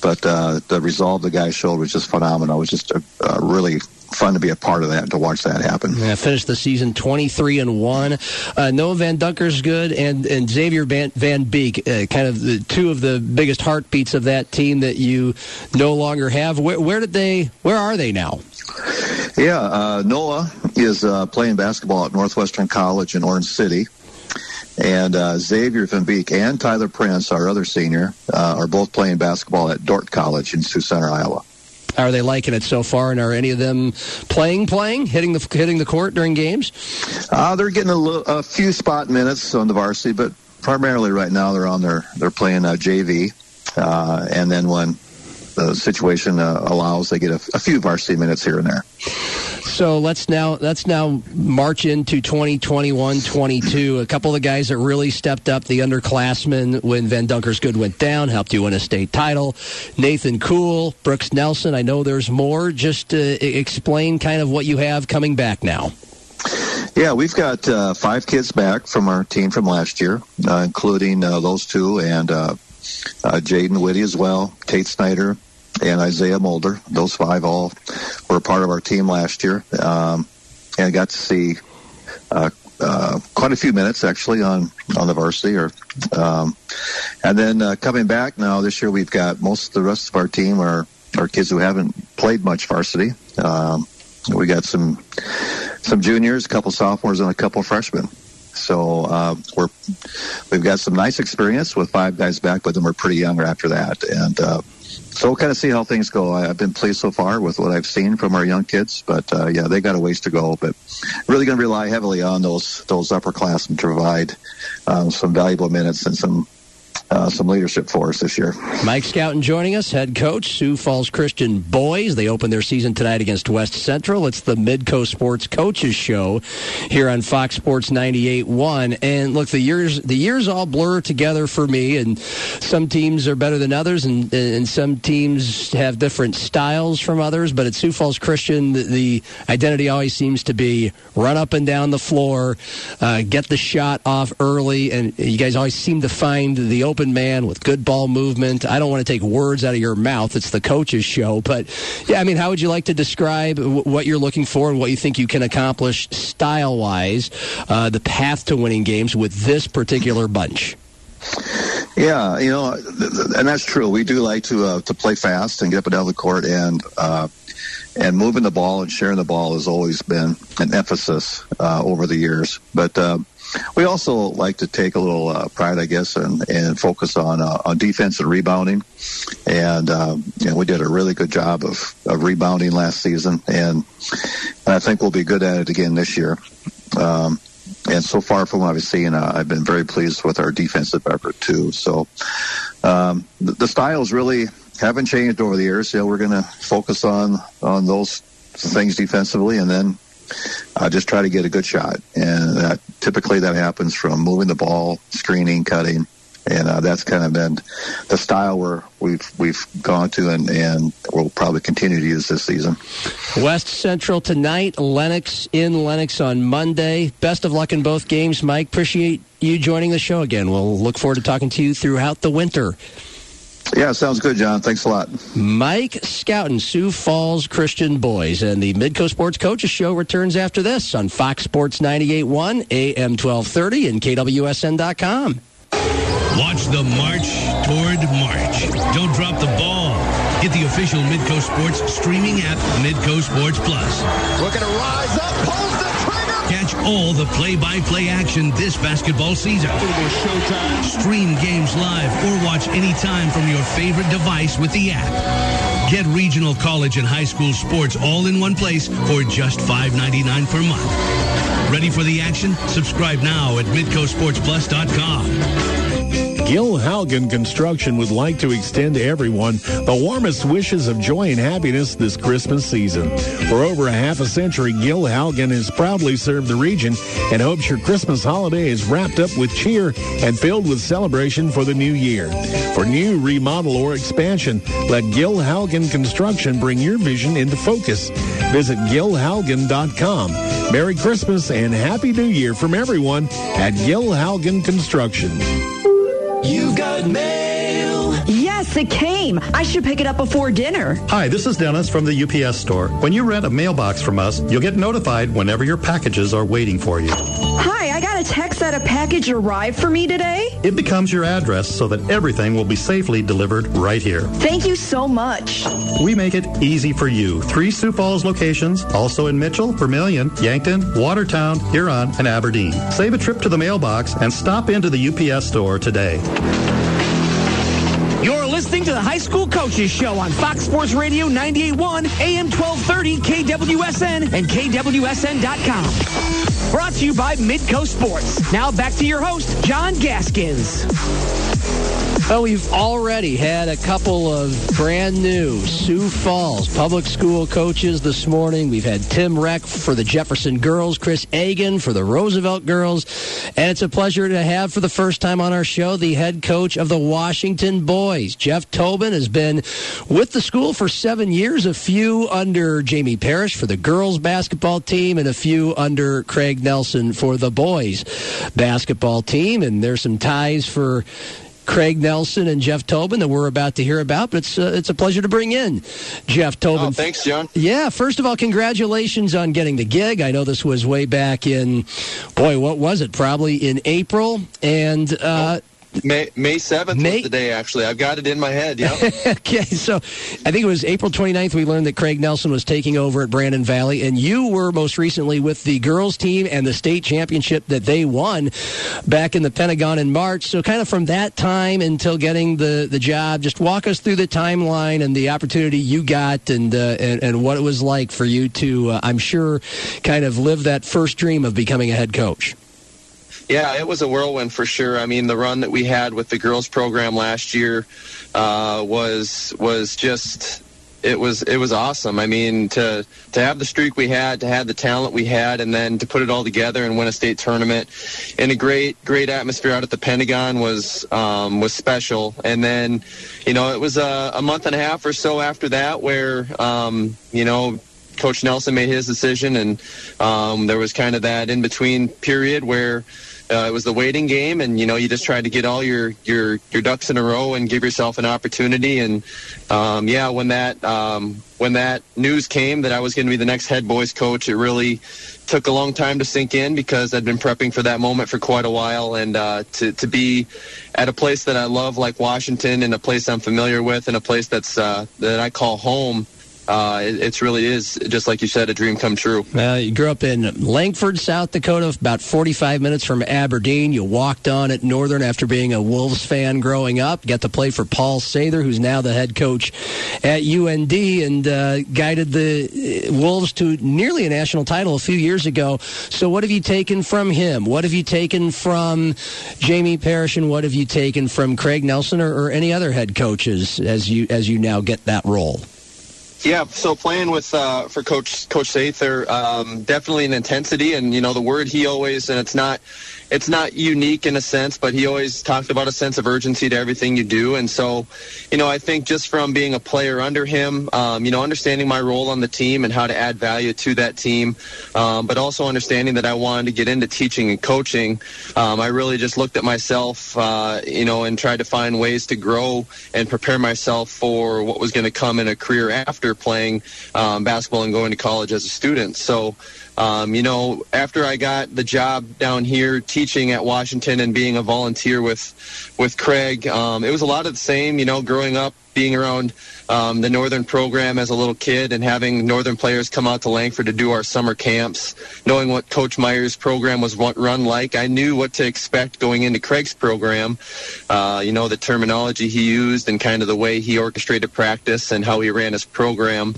R: But uh, the resolve the guy showed was just phenomenal. It was just a, a really fun to be a part of that and to watch that happen.
B: Yeah, finished the season 23 and 1. Uh, Noah Van Dunkersgood and, and Xavier Van, Van Beek, uh, kind of the two of the biggest heartbeats of that team that you no longer have. Where, where did they, where are they now?
R: Yeah, uh, Noah is uh, playing basketball at Northwestern College in Orange City. And uh, Xavier Van Beek and Tyler Prince, our other senior, uh, are both playing basketball at Dordt College in Sioux Center, Iowa.
B: Are they liking it so far? And are any of them playing, playing, hitting the hitting the court during games?
R: Uh, they're getting a few spot minutes on the varsity, but primarily right now they're on their they're playing uh, JV, uh, and then when the situation uh, allows, they get a, a few varsity minutes here and there.
B: So let's now let's now march into 2021-22. A couple of the guys that really stepped up, the underclassmen when Van Dunkersgood went down, helped you win a state title. Nathan Cool, Brooks Nelson. I know there's more. Just uh, explain kind of what you have coming back now.
R: Yeah, we've got uh, five kids back from our team from last year, uh, including uh, those two and uh, Jaden Whitty as well, Tate Snyder, and Isaiah Mulder. Those five all were part of our team last year, um, and got to see uh, uh, quite a few minutes actually on on the varsity. Or um, and then uh, coming back now this year, we've got most of the rest of our team are are kids who haven't played much varsity. Um, we got some some juniors, a couple sophomores, and a couple freshmen. So uh, we're we've got some nice experience with five guys back, but then we're pretty young after that, and uh, so we'll kind of see how things go. I, have been pleased so far with what I've seen from our young kids, but uh, yeah, they got a ways to go. But really going to rely heavily on those those upperclassmen to provide um, some valuable minutes and some uh, some leadership for us this year.
B: Mike Schouten joining us, head coach, Sioux Falls Christian Boys. They open their season tonight against West Central. It's the Midco Sports Coaches Show here on Fox Sports 98.1. And look, the years the years all blur together for me, and some teams are better than others, and, and some teams have different styles from others. But at Sioux Falls Christian, the, the identity always seems to be run up and down the floor, uh, get the shot off early, and you guys always seem to find the open open man with good ball movement. I don't want to take words out of your mouth. It's the coach's show. But, yeah, I mean, how would you like to describe what you're looking for and what you think you can accomplish style wise, uh, the path to winning games with this particular bunch?
R: Yeah, you know, and that's true. We do like to uh, to play fast and get up and down the court, and uh, and moving the ball and sharing the ball has always been an emphasis uh, over the years. But uh, we also like to take a little uh, pride, I guess, and, and focus on uh, on defense and rebounding. And um, you know, we did a really good job of, of rebounding last season, and, and I think we'll be good at it again this year. Um, and so far from what I've seen, uh, I've been very pleased with our defensive effort too. So um, the, the styles really haven't changed over the years. You know, we're going to focus on on those things defensively, and then uh, just try to get a good shot. And that, typically that happens from moving the ball, screening, cutting. And uh, that's kind of been the style where we've we've gone to, and, and we'll probably continue to use this season.
B: West Central tonight, Lennox in Lennox on Monday. Best of luck in both games, Mike. Appreciate you joining the show again. We'll look forward to talking to you throughout the winter.
R: Yeah, sounds good, John. Thanks a lot.
B: Mike Schouten, Sioux Falls Christian Boys, and the Midco Sports Coaches Show returns after this on Fox Sports 98.1, AM 1230, and KWSN.com.
K: Watch the march toward March. Don't drop the ball. Get the official Midco Sports streaming app, Midco Sports Plus.
L: Looking to rise up, pulls the
K: Catch all the play-by-play action this basketball season. Stream games live or watch anytime from your favorite device with the app. Get regional college and high school sports all in one place for just $5.99 per month. Ready for the action? Subscribe now at midcosportsplus.com.
D: Gil Haugen Construction would like to extend to everyone the warmest wishes of joy and happiness this Christmas season. For over a half a century, Gil Haugen has proudly served the region and hopes your Christmas holiday is wrapped up with cheer and filled with celebration for the new year. For new remodel or expansion, let Gil Haugen Construction bring your vision into focus. Visit gilhaugen.com. Merry Christmas and Happy New Year from everyone at Gil Haugen Construction.
S: You mail. Yes, it came. I should pick it up before dinner.
T: Hi, this is Dennis from the UPS store. When you rent a mailbox from us, you'll get notified whenever your packages are waiting for you.
S: Hi, I got a text that a package arrived for me today.
T: It becomes your address so that everything will be safely delivered right here.
S: Thank you so much.
T: We make it easy for you. Three Sioux Falls locations, also in Mitchell, Vermillion, Yankton, Watertown, Huron, and Aberdeen. Save a trip to the mailbox and stop into the UPS store today.
A: You're listening to the High School Coaches Show on Fox Sports Radio 98.1, AM 1230, KWSN, and KWSN.com. Brought to you by Midco Sports. Now back to your host, John Gaskins.
B: Well, we've already had a couple of brand new Sioux Falls public school coaches this morning. We've had Tim Reck for the Jefferson girls, Chris Agan for the Roosevelt girls, and it's a pleasure to have for the first time on our show the head coach of the Washington boys. Jeff Tobin has been with the school for seven years, a few under Jamie Parrish for the girls basketball team, and a few under Craig Nelson for the boys basketball team. And there's some ties for Craig Nelson and Jeff Tobin that we're about to hear about. But it's uh, it's a pleasure to bring in Jeff Tobin.
U: Oh, thanks, John.
B: Yeah, first of all, congratulations on getting the gig. I know this was way back in, boy, what was it? Probably in April, and. Uh,
U: May May seventh was the day. Actually, I've got it in my head. Yeah. [LAUGHS]
B: okay, so I think it was April 29th. We learned that Craig Nelson was taking over at Brandon Valley, and you were most recently with the girls team and the state championship that they won back in the Pentagon in March. So, kind of from that time until getting the the job, just walk us through the timeline and the opportunity you got, and uh, and, and what it was like for you to, uh, I'm sure, kind of live that first dream of becoming a head coach.
U: Yeah, it was a whirlwind for sure. I mean, the run that we had with the girls program last year uh, was was just it was it was awesome. I mean, to to have the streak we had, to have the talent we had, and then to put it all together and win a state tournament in a great great atmosphere out at the Pentagon was um, was special. And then, you know, it was a, a month and a half or so after that where um, you know Coach Nelson made his decision, and um, there was kind of that in between period where uh, it was the waiting game, and you know you just tried to get all your your your ducks in a row and give yourself an opportunity. And um, yeah, when that um, when that news came that I was going to be the next head boys coach, it really took a long time to sink in because I'd been prepping for that moment for quite a while, and uh, to to be at a place that I love like Washington, and a place I'm familiar with, and a place that's uh, that I call home uh, it, really is just like you said, a dream come true.
B: You grew up in Langford, South Dakota, about 45 minutes from Aberdeen. You walked on at Northern after being a Wolves fan growing up. Got to play for Paul Sather, who's now the head coach at UND, and uh, guided the uh, Wolves to nearly a national title a few years ago. So, what have you taken from him? What have you taken from Jamie Parrish, and what have you taken from Craig Nelson or, or any other head coaches as you as you now get that role?
U: Yeah, so playing with uh, for Coach Coach Sather, um, definitely an intensity, and you know the word he always, and it's not it's not unique in a sense, but he always talked about a sense of urgency to everything you do. And so, you know, I think just from being a player under him, um, you know, understanding my role on the team and how to add value to that team, um, but also understanding that I wanted to get into teaching and coaching, um, I really just looked at myself, uh, you know, and tried to find ways to grow and prepare myself for what was going to come in a career after playing um, basketball and going to college as a student. So, um, you know, after I got the job down here teaching at Washington and being a volunteer with with Craig, um, it was a lot of the same. You know, growing up, being around um, the Northern program as a little kid and having Northern players come out to Langford to do our summer camps, knowing what Coach Meyer's program was run like, I knew what to expect going into Craig's program. Uh, you know, the terminology he used and kind of the way he orchestrated practice and how he ran his program.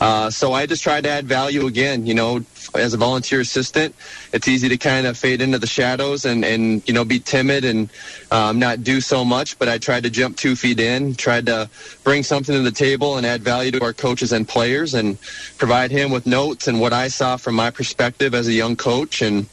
U: Uh, so I just tried to add value again, you know, as a volunteer assistant, it's easy to kind of fade into the shadows and, and you know, be timid and um, not do so much. But I tried to jump two feet in, tried to bring something to the table and add value to our coaches and players and provide him with notes and what I saw from my perspective as a young coach and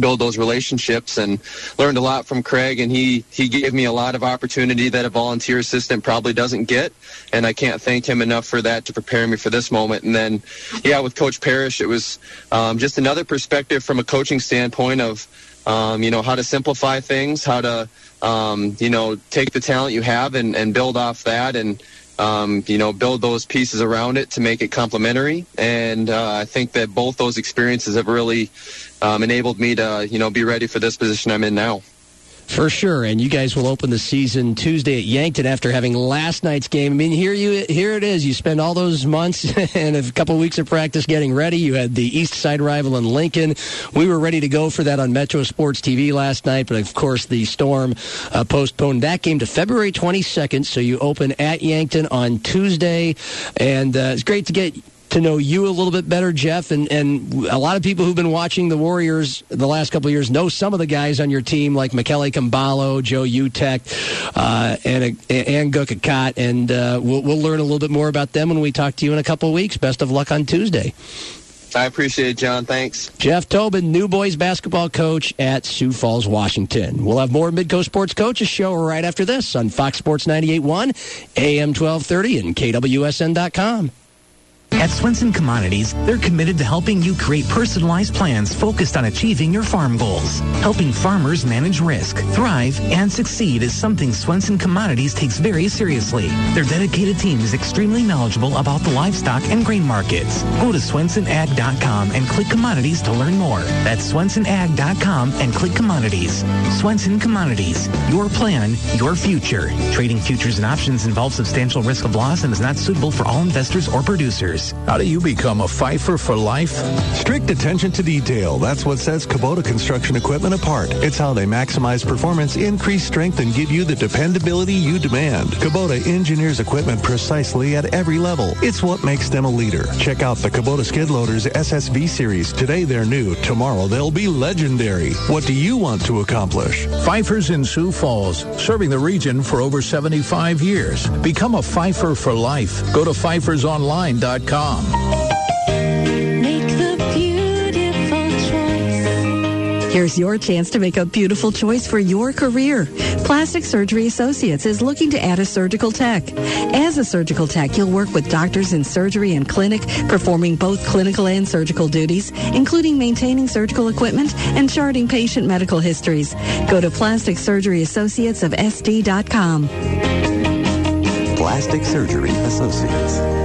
U: build those relationships and learned a lot from Craig and he he gave me a lot of opportunity that a volunteer assistant probably doesn't get and I can't thank him enough for that to prepare me for this moment and then yeah with coach Parrish it was um, just another perspective from a coaching standpoint of um, you know how to simplify things how to um, you know take the talent you have and, and build off that and um, you know, build those pieces around it to make it complementary. And uh, I think that both those experiences have really um, enabled me to, you know, be ready for this position I'm in now.
B: For sure, and you guys will open the season Tuesday at Yankton after having last night's game. I mean, here you here it is. You spend all those months [LAUGHS] and a couple of weeks of practice getting ready. You had the East Side rival in Lincoln. We were ready to go for that on Metro Sports TV last night, but of course the storm uh, postponed that game to February 22nd. So you open at Yankton on Tuesday, and uh, it's great to get to know you a little bit better, Jeff. And, and a lot of people who've been watching the Warriors the last couple of years know some of the guys on your team, like Michele Kumbalo, Joe Utecht, uh, and, and Gukakot. And uh, we'll, we'll learn a little bit more about them when we talk to you in a couple of weeks. Best of luck on Tuesday.
U: I appreciate it, John. Thanks.
B: Jeff Tobin, new boys basketball coach at Sioux Falls, Washington. We'll have more Midco Sports Coaches show right after this on Fox Sports 98.1, AM 1230, and KWSN.com.
N: At Swenson Commodities, they're committed to helping you create personalized plans focused on achieving your farm goals. Helping farmers manage risk, thrive, and succeed is something Swenson Commodities takes very seriously. Their dedicated team is extremely knowledgeable about the livestock and grain markets. Go to swensonag.com and click commodities to learn more. That's swensonag.com and click commodities. Swenson Commodities, your plan, your future. Trading futures and options involves substantial risk of loss and is not suitable for all investors or producers.
H: How do you become a Pfeiffer for life?
I: Strict attention to detail. That's what sets Kubota construction equipment apart. It's how they maximize performance, increase strength, and give you the dependability you demand. Kubota engineers equipment precisely at every level. It's what makes them a leader. Check out the Kubota skid loaders SSV series. Today they're new. Tomorrow they'll be legendary. What do you want to accomplish?
H: Pfeiffer's in Sioux Falls, serving the region for over 75 years. Become a Pfeiffer for life. Go to pfeiffersonline.com.
J: Here's your chance to make a beautiful choice for your career. Plastic Surgery Associates is looking to add a surgical tech. As a surgical tech, you'll work with doctors in surgery and clinic, performing both clinical and surgical duties, including maintaining surgical equipment and charting patient medical histories. Go to Plastic Surgery Associates of SD.com.
V: Plastic Surgery Associates.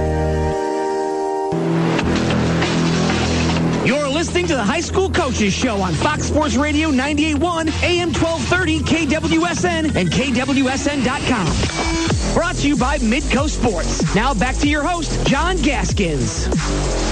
A: Listening to the High School Coaches Show on Fox Sports Radio 98.1, AM 1230, KWSN, and KWSN.com. Brought to you by Midco Sports. Now back to your host, John Gaskins.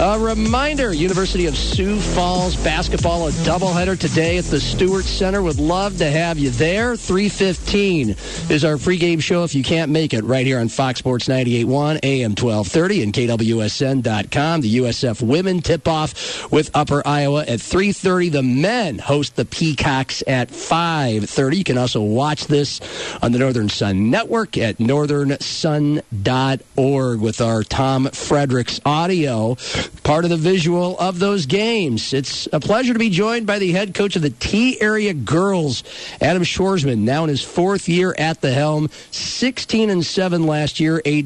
B: A reminder, University of Sioux Falls basketball, a doubleheader today at the Stewart Center. Would love to have you there. 315 is our pregame show if you can't make it right here on Fox Sports 98.1, AM 1230 and KWSN.com. The USF women tip-off with Upper Iowa at 3.30. The men host the Peacocks at 5.30. You can also watch this on the Northern Sun Network at northernsun.org with our Tom Fredericks audio part of the visual of those games. It's a pleasure to be joined by the head coach of the Tea Area girls, Adam Shorsman, now in his fourth year at the helm, 16 and 7 last year, a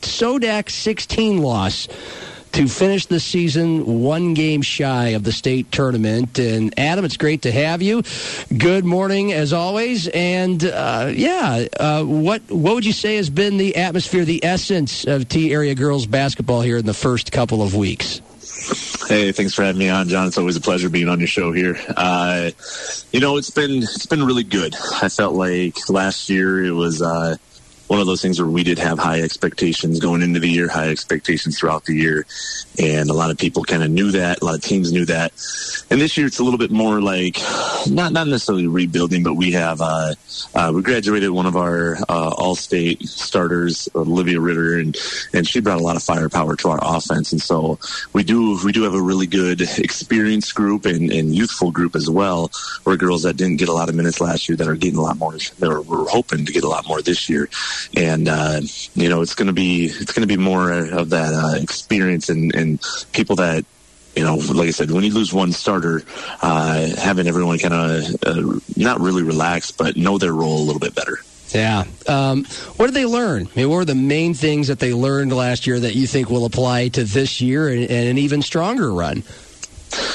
B: Sodak 16 loss to finish the season one game shy of the state tournament. And Adam, it's great to have you. Good morning, as always. And uh, yeah, uh, what what would you say has been the atmosphere, the essence of Tea Area girls basketball here in the first couple of weeks?
W: Hey, thanks for having me on, John. It's always a pleasure being on your show here. Uh, you know, it's been it's been really good. I felt like last year it was. One of those things where we did have high expectations going into the year, high expectations throughout the year. And a lot of people kind of knew that. A lot of teams knew that. And this year it's a little bit more like not, not necessarily rebuilding, but we have, uh, uh, we graduated one of our, uh, all state starters, Olivia Ritter, and, and she brought a lot of firepower to our offense. And so we do, we do have a really good experienced group and, and youthful group as well, where girls that didn't get a lot of minutes last year that are getting a lot more, that we're hoping to get a lot more this year and uh, you know it's going to be it's going to be more of that uh, experience and, and people that you know, like I said, when you lose one starter, uh, having everyone kind of uh, not really relax, but know their role a little bit better.
B: Yeah. Um, what did they learn? I mean, what were the main things that they learned last year that you think will apply to this year and, and an even stronger run?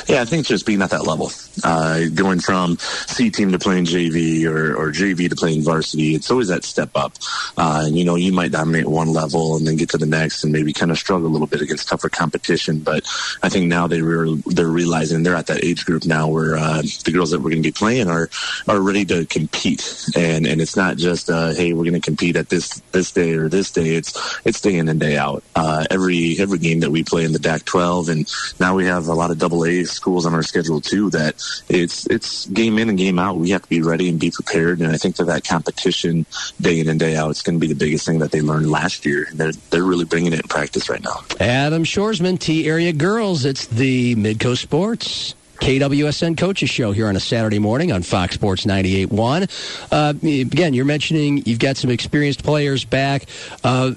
W: Yeah, I think it's just being at that level. Uh, going from C team to playing JV or, or JV to playing varsity, it's always that step up. Uh, and, you know, you might dominate one level and then get to the next and maybe kind of struggle a little bit against tougher competition. But I think now they re- they're realizing they're at that age group now where uh, the girls that we're going to be playing are are ready to compete. And and it's not just uh, hey we're going to compete at this this day or this day. It's it's day in and day out. Uh, every every game that we play in the DAC 12, and now we have a lot of double Schools on our schedule too that it's it's game in and game out. We have to be ready and be prepared. And I think that that competition day in and day out, it's going to be the biggest thing that they learned last year. They're they're really bringing it in practice right now.
B: Adam Shoresman, Tea Area Girls. It's the Midco Sports. KWSN Coaches Show here on a Saturday morning on Fox Sports 98.1. Uh, again, you're mentioning you've got some experienced players back. Uh,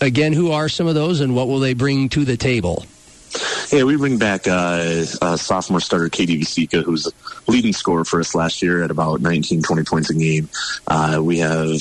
B: again, who are some of those and what will they bring to the table?
W: Yeah, we bring back uh, uh, sophomore starter Katie Visika, who's leading scorer for us last year at about 19, 20 points a game. Uh, we have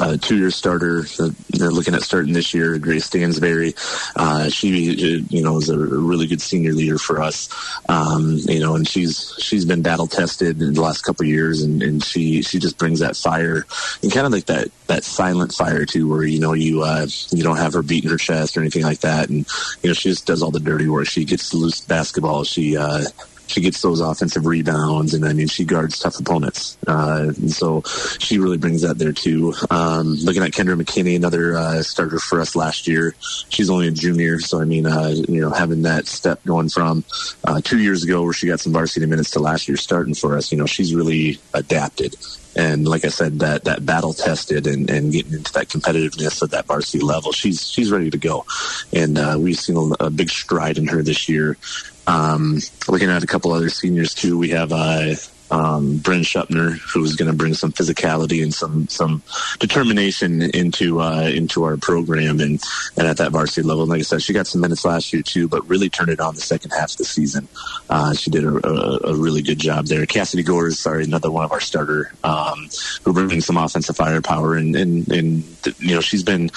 W: uh, two-year starter. They're looking at starting this year. Grace Stansberry. Uh, she, you know, is a really good senior leader for us. Um, you know, and she's she's been battle tested in the last couple years, and, and she she just brings that fire and kind of like that that silent fire too, where you know you uh, you don't have her beating her chest or anything like that, and you know she just does all the dirty work. She gets loose basketball. She uh, she gets those offensive rebounds, and I mean, she guards tough opponents. Uh, and so she really brings that there too. Um, looking at Kendra McKinney, another uh, starter for us last year. She's only a junior, so I mean, uh, you know, having that step going from uh, two years ago where she got some varsity minutes to last year starting for us, you know, she's really adapted. And like I said, that that battle tested and, and getting into that competitiveness at that varsity level, she's she's ready to go. And uh, we've seen a, a big stride in her this year. Um, looking at a couple other seniors too, we have uh, um, Bryn Shupner, who's going to bring some physicality and some some determination into uh, into our program and and at that varsity level. And like I said, she got some minutes last year too, but really turned it on the second half of the season. Uh, she did a, a, a, really good job there. Cassidy Gore is sorry, another one of our starter um, who brings some offensive firepower and and and you know she's been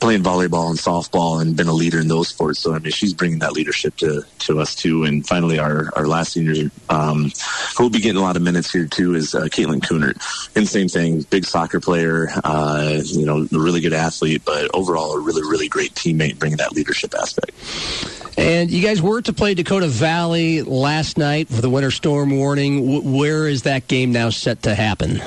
W: playing volleyball and softball and been a leader in those sports. So I mean she's bringing that leadership to to us too. And finally, our our last senior um, who will be getting a lot of minutes here too is uh, Caitlin Coonert. And same thing, big soccer player, uh, you know, a really good athlete, but overall a really, really great teammate, bringing that leadership aspect.
B: And you guys were to play Dakota Valley last night for the winter storm warning. W- where is that game now set to happen?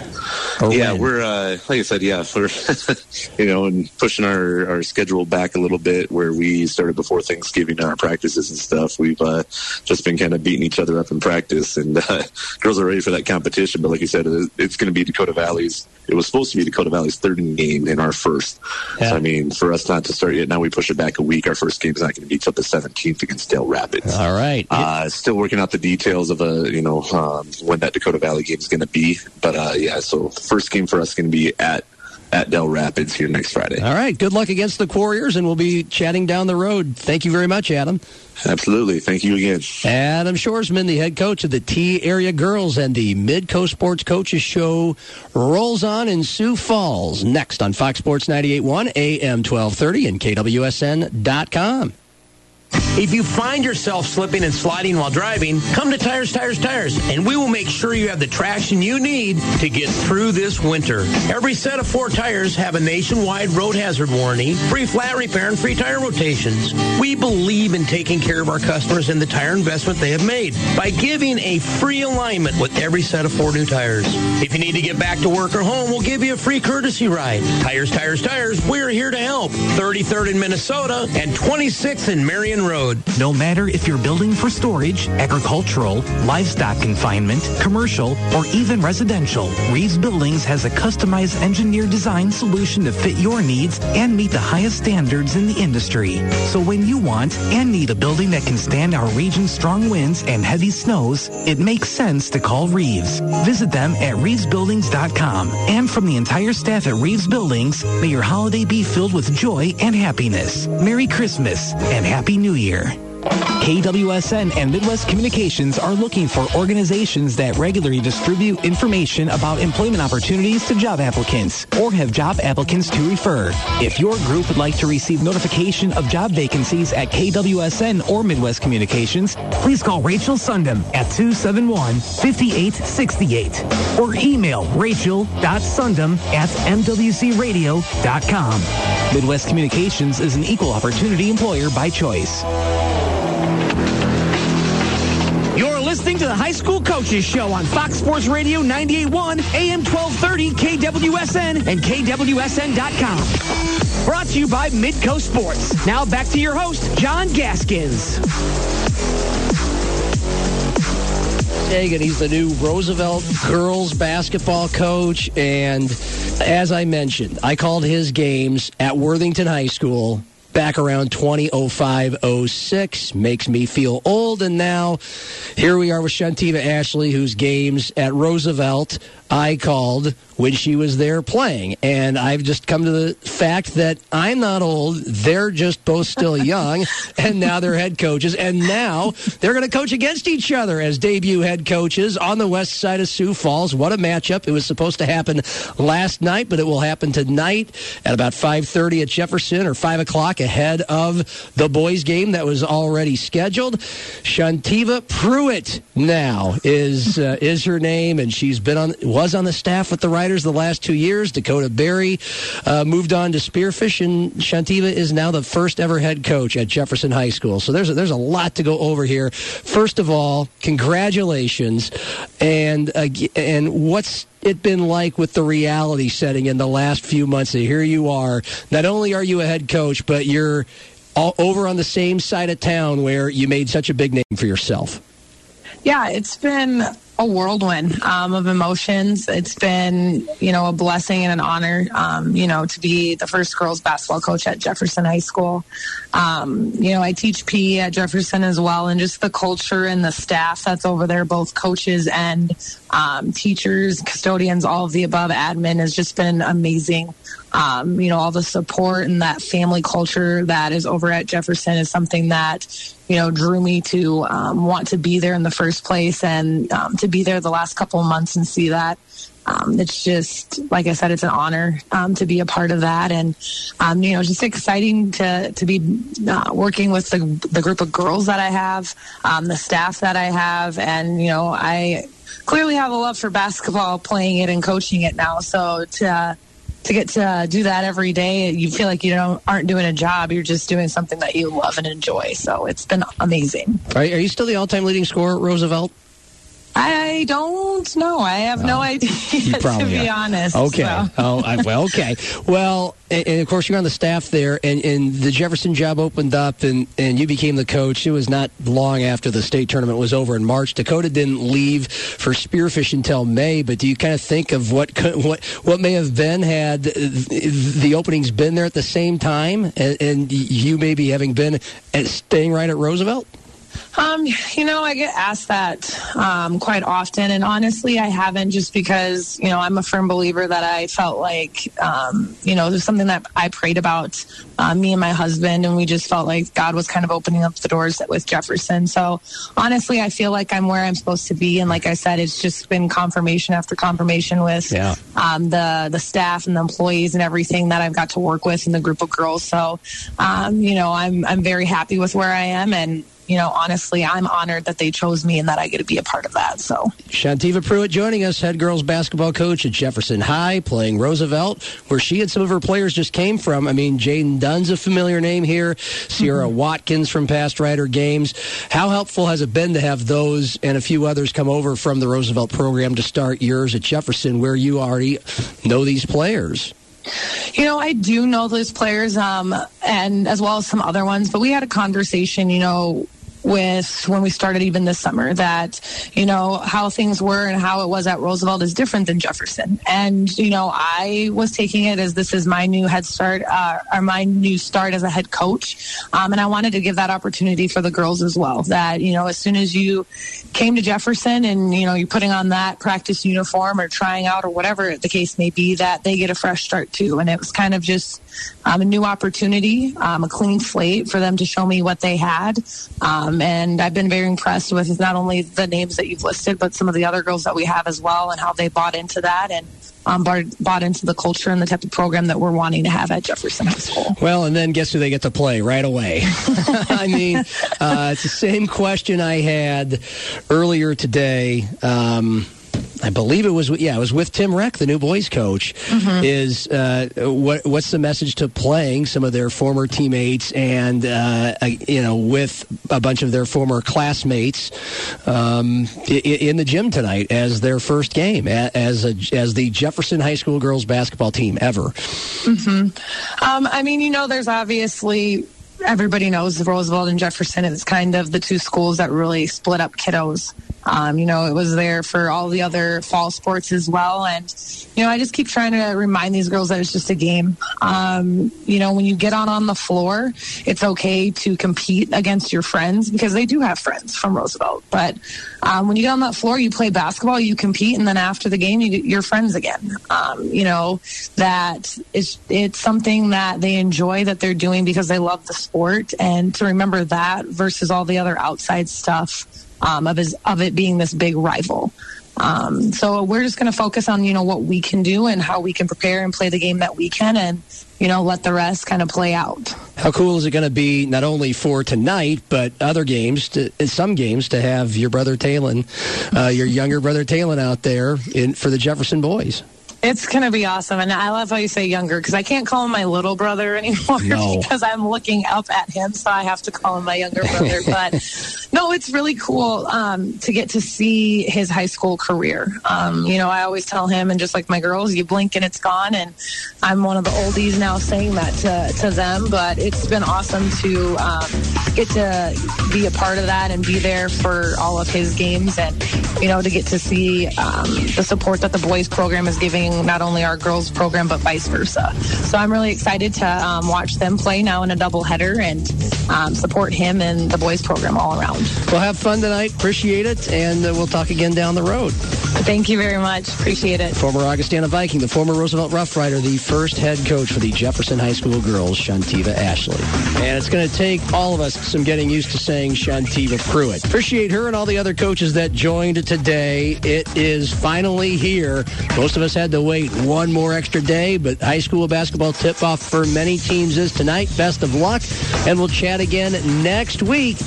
W: yeah, when? we're uh, like I said, yeah, we're [LAUGHS] you know, and pushing our, our schedule back a little bit where we started before Thanksgiving our practices and stuff. We've uh, just been kind of beating each other up in practice, and [LAUGHS] uh, girls are ready for that competition. But like you said, it's going to be Dakota Valley's. It was supposed to be Dakota Valley's third game in our first. Yeah. So I mean, for us not to start yet, now we push it back a week. Our first game is not going to be until the 17th against Dell Rapids.
B: All right.
W: Uh, still working out the details of a uh, you know um, when that Dakota Valley game is going to be, but uh, yeah. So first game for us is going to be at at Dell Rapids here next Friday.
B: All right. Good luck against the Warriors, and we'll be chatting down the road. Thank you very much, Adam.
W: Absolutely. Thank you again.
B: Adam Shorsman, the head coach of the Tea Area Girls and the Midco Sports Coaches Show rolls on in Sioux Falls. Next on Fox Sports 98.1, AM 1230 and KWSN.com.
Q: If you find yourself slipping and sliding while driving, come to Tires, Tires, Tires, and we will make sure you have the traction you need to get through this winter. Every set of four tires have a nationwide road hazard warranty, free flat repair, and free tire rotations. We believe in taking care of our customers and the tire investment they have made by giving a free alignment with every set of four new tires. If you need to get back to work or home, we'll give you a free courtesy ride. Tires, Tires, Tires, we're here to help. 33rd in Minnesota and 26th in Marion Road.
N: No matter if you're building for storage, agricultural, livestock confinement, commercial, or even residential, Reeves Buildings has a customized engineered design solution to fit your needs and meet the highest standards in the industry. So when you want and need a building that can stand our region's strong winds and heavy snows, it makes sense to call Reeves. Visit them at reevesbuildings.com. And from the entire staff at Reeves Buildings, may your holiday be filled with joy and happiness. Merry Christmas and Happy New Year year. KWSN and Midwest Communications are looking for organizations that regularly distribute information about employment opportunities to job applicants or have job applicants to refer. If your group would like to receive notification of job vacancies at KWSN or Midwest Communications, please call Rachel Sundem at 271-5868 or email rachel.sundem at mwcradio.com. Midwest Communications is an equal opportunity employer by choice.
A: Listening to the High School Coaches Show on Fox Sports Radio 98.1, AM 1230, KWSN, and KWSN.com. Brought to you by Midco Sports. Now back to your host, John Gaskins.
B: Agan. He's the new Roosevelt girls basketball coach. And as I mentioned, I called his games at Worthington High School back around 2005-06. Makes me feel old. And now here we are with Shantiva Ashley, whose games at Roosevelt I called when she was there playing. And I've just come to the fact that I'm not old. They're just both still [LAUGHS] young. and now they're head coaches. And now they're going to coach against each other as debut head coaches on the west side of Sioux Falls. What a matchup. It was supposed to happen last night, but it will happen tonight at about 5.30 at Jefferson or 5 o'clock ahead of the boys game that was already scheduled. Shantiva Pruitt now is, uh, is her name, and she's been on, was on the staff with the Riders the last two years. Dakota Berry uh, moved on to Spearfish, and Shantiva is now the first ever head coach at Jefferson High School. So there's a, there's a lot to go over here. First of all, congratulations, and uh, and what's it been like with the reality setting in the last few months? Here you are. Not only are you a head coach, but you're all over on the same side of town where you made such a big name for yourself.
X: Yeah, it's been a whirlwind um, of emotions. It's been, you know, a blessing and an honor, um, you know, to be the first girls basketball coach at Jefferson High School. Um, you know, I teach PE at Jefferson as well, and just the culture and the staff that's over there, both coaches and um, teachers, custodians, all of the above, admin has just been amazing. Um, you know, all the support and that family culture that is over at Jefferson is something that, you know, drew me to um, want to be there in the first place and um, to be there the last couple of months and see that. Um, it's just, like I said, it's an honor um, to be a part of that, and um, you know, just exciting to to be uh, working with the the group of girls that I have, the staff that I have, and you know, I clearly have a love for basketball, playing it and coaching it now. So to uh, to get to do that every day, you feel like you don't aren't doing a job. You're just doing something that you love and enjoy. So it's been amazing.
B: Are, are you still the all-time leading scorer Roosevelt?
X: I don't know. I have no oh. idea, [LAUGHS] to be
B: are.
X: honest.
B: Okay.
X: So.
B: Oh, I, well, okay. Well, and, and, of course you're on the staff there, and, and the Jefferson job opened up, and, and you became the coach. It was not long after the state tournament was over in March. Dakota didn't leave for Spearfish until May. But do you kind of think of what what what may have been had the openings been there at the same time, and, and you maybe having been at, staying right at Roosevelt?
X: Um, you know, I get asked that um, quite often, and honestly, I haven't just because you know I'm a firm believer that I felt like um, you know there's something that I prayed about uh, me and my husband, and we just felt like God was kind of opening up the doors with Jefferson. So honestly, I feel like I'm where I'm supposed to be, and like I said, it's just been confirmation after confirmation with
B: yeah.
X: um, the the staff and the employees and everything that I've got to work with and the group of girls. So um, you know, I'm I'm very happy with where I am, and you know, honestly, I'm honored that they chose me and that I get to be a part of that. So,
B: Shantiva Pruitt joining us, head girls basketball coach at Jefferson High, playing Roosevelt, where she and some of her players just came from. I mean, Jaden Dunn's a familiar name here, Sierra mm-hmm. Watkins from past Rider games. How helpful has it been to have those and a few others come over from the Roosevelt program to start yours at Jefferson, where you already know these players?
X: You know, I do know those players, um, and as well as some other ones. But we had a conversation, you know, with when we started even this summer that you know how things were and how it was at Roosevelt is different than Jefferson. And you know I was taking it as this is my new head start uh, or my new start as a head coach. Um, and I wanted to give that opportunity for the girls as well that you know as soon as you came to Jefferson and you know you're putting on that practice uniform or trying out or whatever the case may be that they get a fresh start too. And it was kind of just um, a new opportunity um, a clean slate for them to show me what they had um, and I've been very impressed with not only the names that you've listed but some of the other girls that we have as well and how they bought into that and um, bought, bought into the culture and the type of program that we're wanting to have at Jefferson High School.
B: Well, and then guess who they get to play right away? [LAUGHS] [LAUGHS] I mean, uh, it's the same question I had earlier today. I believe it was yeah, it was with Tim Reck, the new boys coach. Mm-hmm. Is uh, what what's the message to playing some of their former teammates and uh, you know with a bunch of their former classmates um, in the gym tonight as their first game as a, as the Jefferson High School girls basketball team ever.
X: Mm-hmm. Um, I mean, you know, there's obviously everybody knows Roosevelt and Jefferson is kind of the two schools that really split up kiddos Um, you know, it was there for all the other fall sports as well. And, you know, I just keep trying to remind these girls that it's just a game. Um, you know, when you get out on the floor, it's okay to compete against your friends because they do have friends from Roosevelt. But um, when you get on that floor, you play basketball, you compete, and then after the game, you your friends again. Um, you know, that it's, it's something that they enjoy that they're doing because they love the sport. And to remember that versus all the other outside stuff um, of his of it being this big rival. Um, so we're just going to focus on you know what we can do and how we can prepare and play the game that we can, and you know let the rest kind of play out.
B: How cool is it going to be not only for tonight but other games, to, some games to have your brother Talon, uh, your younger brother Talon out there in for the Jefferson boys.
X: It's going to be awesome. And I love how you say younger because I can't call him my little brother [LAUGHS] anymore no. because I'm looking up at him. So I have to call him my younger brother. [LAUGHS] but no, it's really cool um, to get to see his high school career. Um, you know, I always tell him, and just like my girls, you blink and it's gone. And I'm one of the oldies now saying that to, to them. But it's been awesome to um, get to be a part of that and be there for all of his games and, you know, to get to see um, the support that the boys program is giving not only our girls program but vice versa. So I'm really excited to um, watch them play now in a doubleheader and um, support him and the boys program all around.
B: Well, have fun tonight. Appreciate it, and uh, we'll talk again down the road.
X: Thank you very much. Appreciate it.
B: Former Augustana Viking, the former Roosevelt Rough Rider, the first head coach for the Jefferson High School girls, Shantiva Ashley. And it's going to take all of us some getting used to saying Shantiva Pruitt. Appreciate her and all the other coaches that joined today. It is finally here. Most of us had to wait one more extra day, but high school basketball tip-off for many teams is tonight. Best of luck, and we'll chat again next week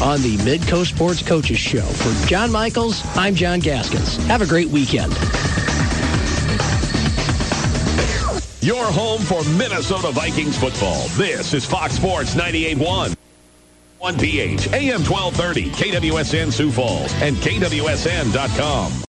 B: on the Midco Sports Coaches Show. For John Michaels, I'm John Gaskins. Have a great weekend.
Y: Your home for Minnesota Vikings football. This is Fox Sports 98.1. 1 PH, AM 1230, KWSN Sioux Falls, and KWSN.com.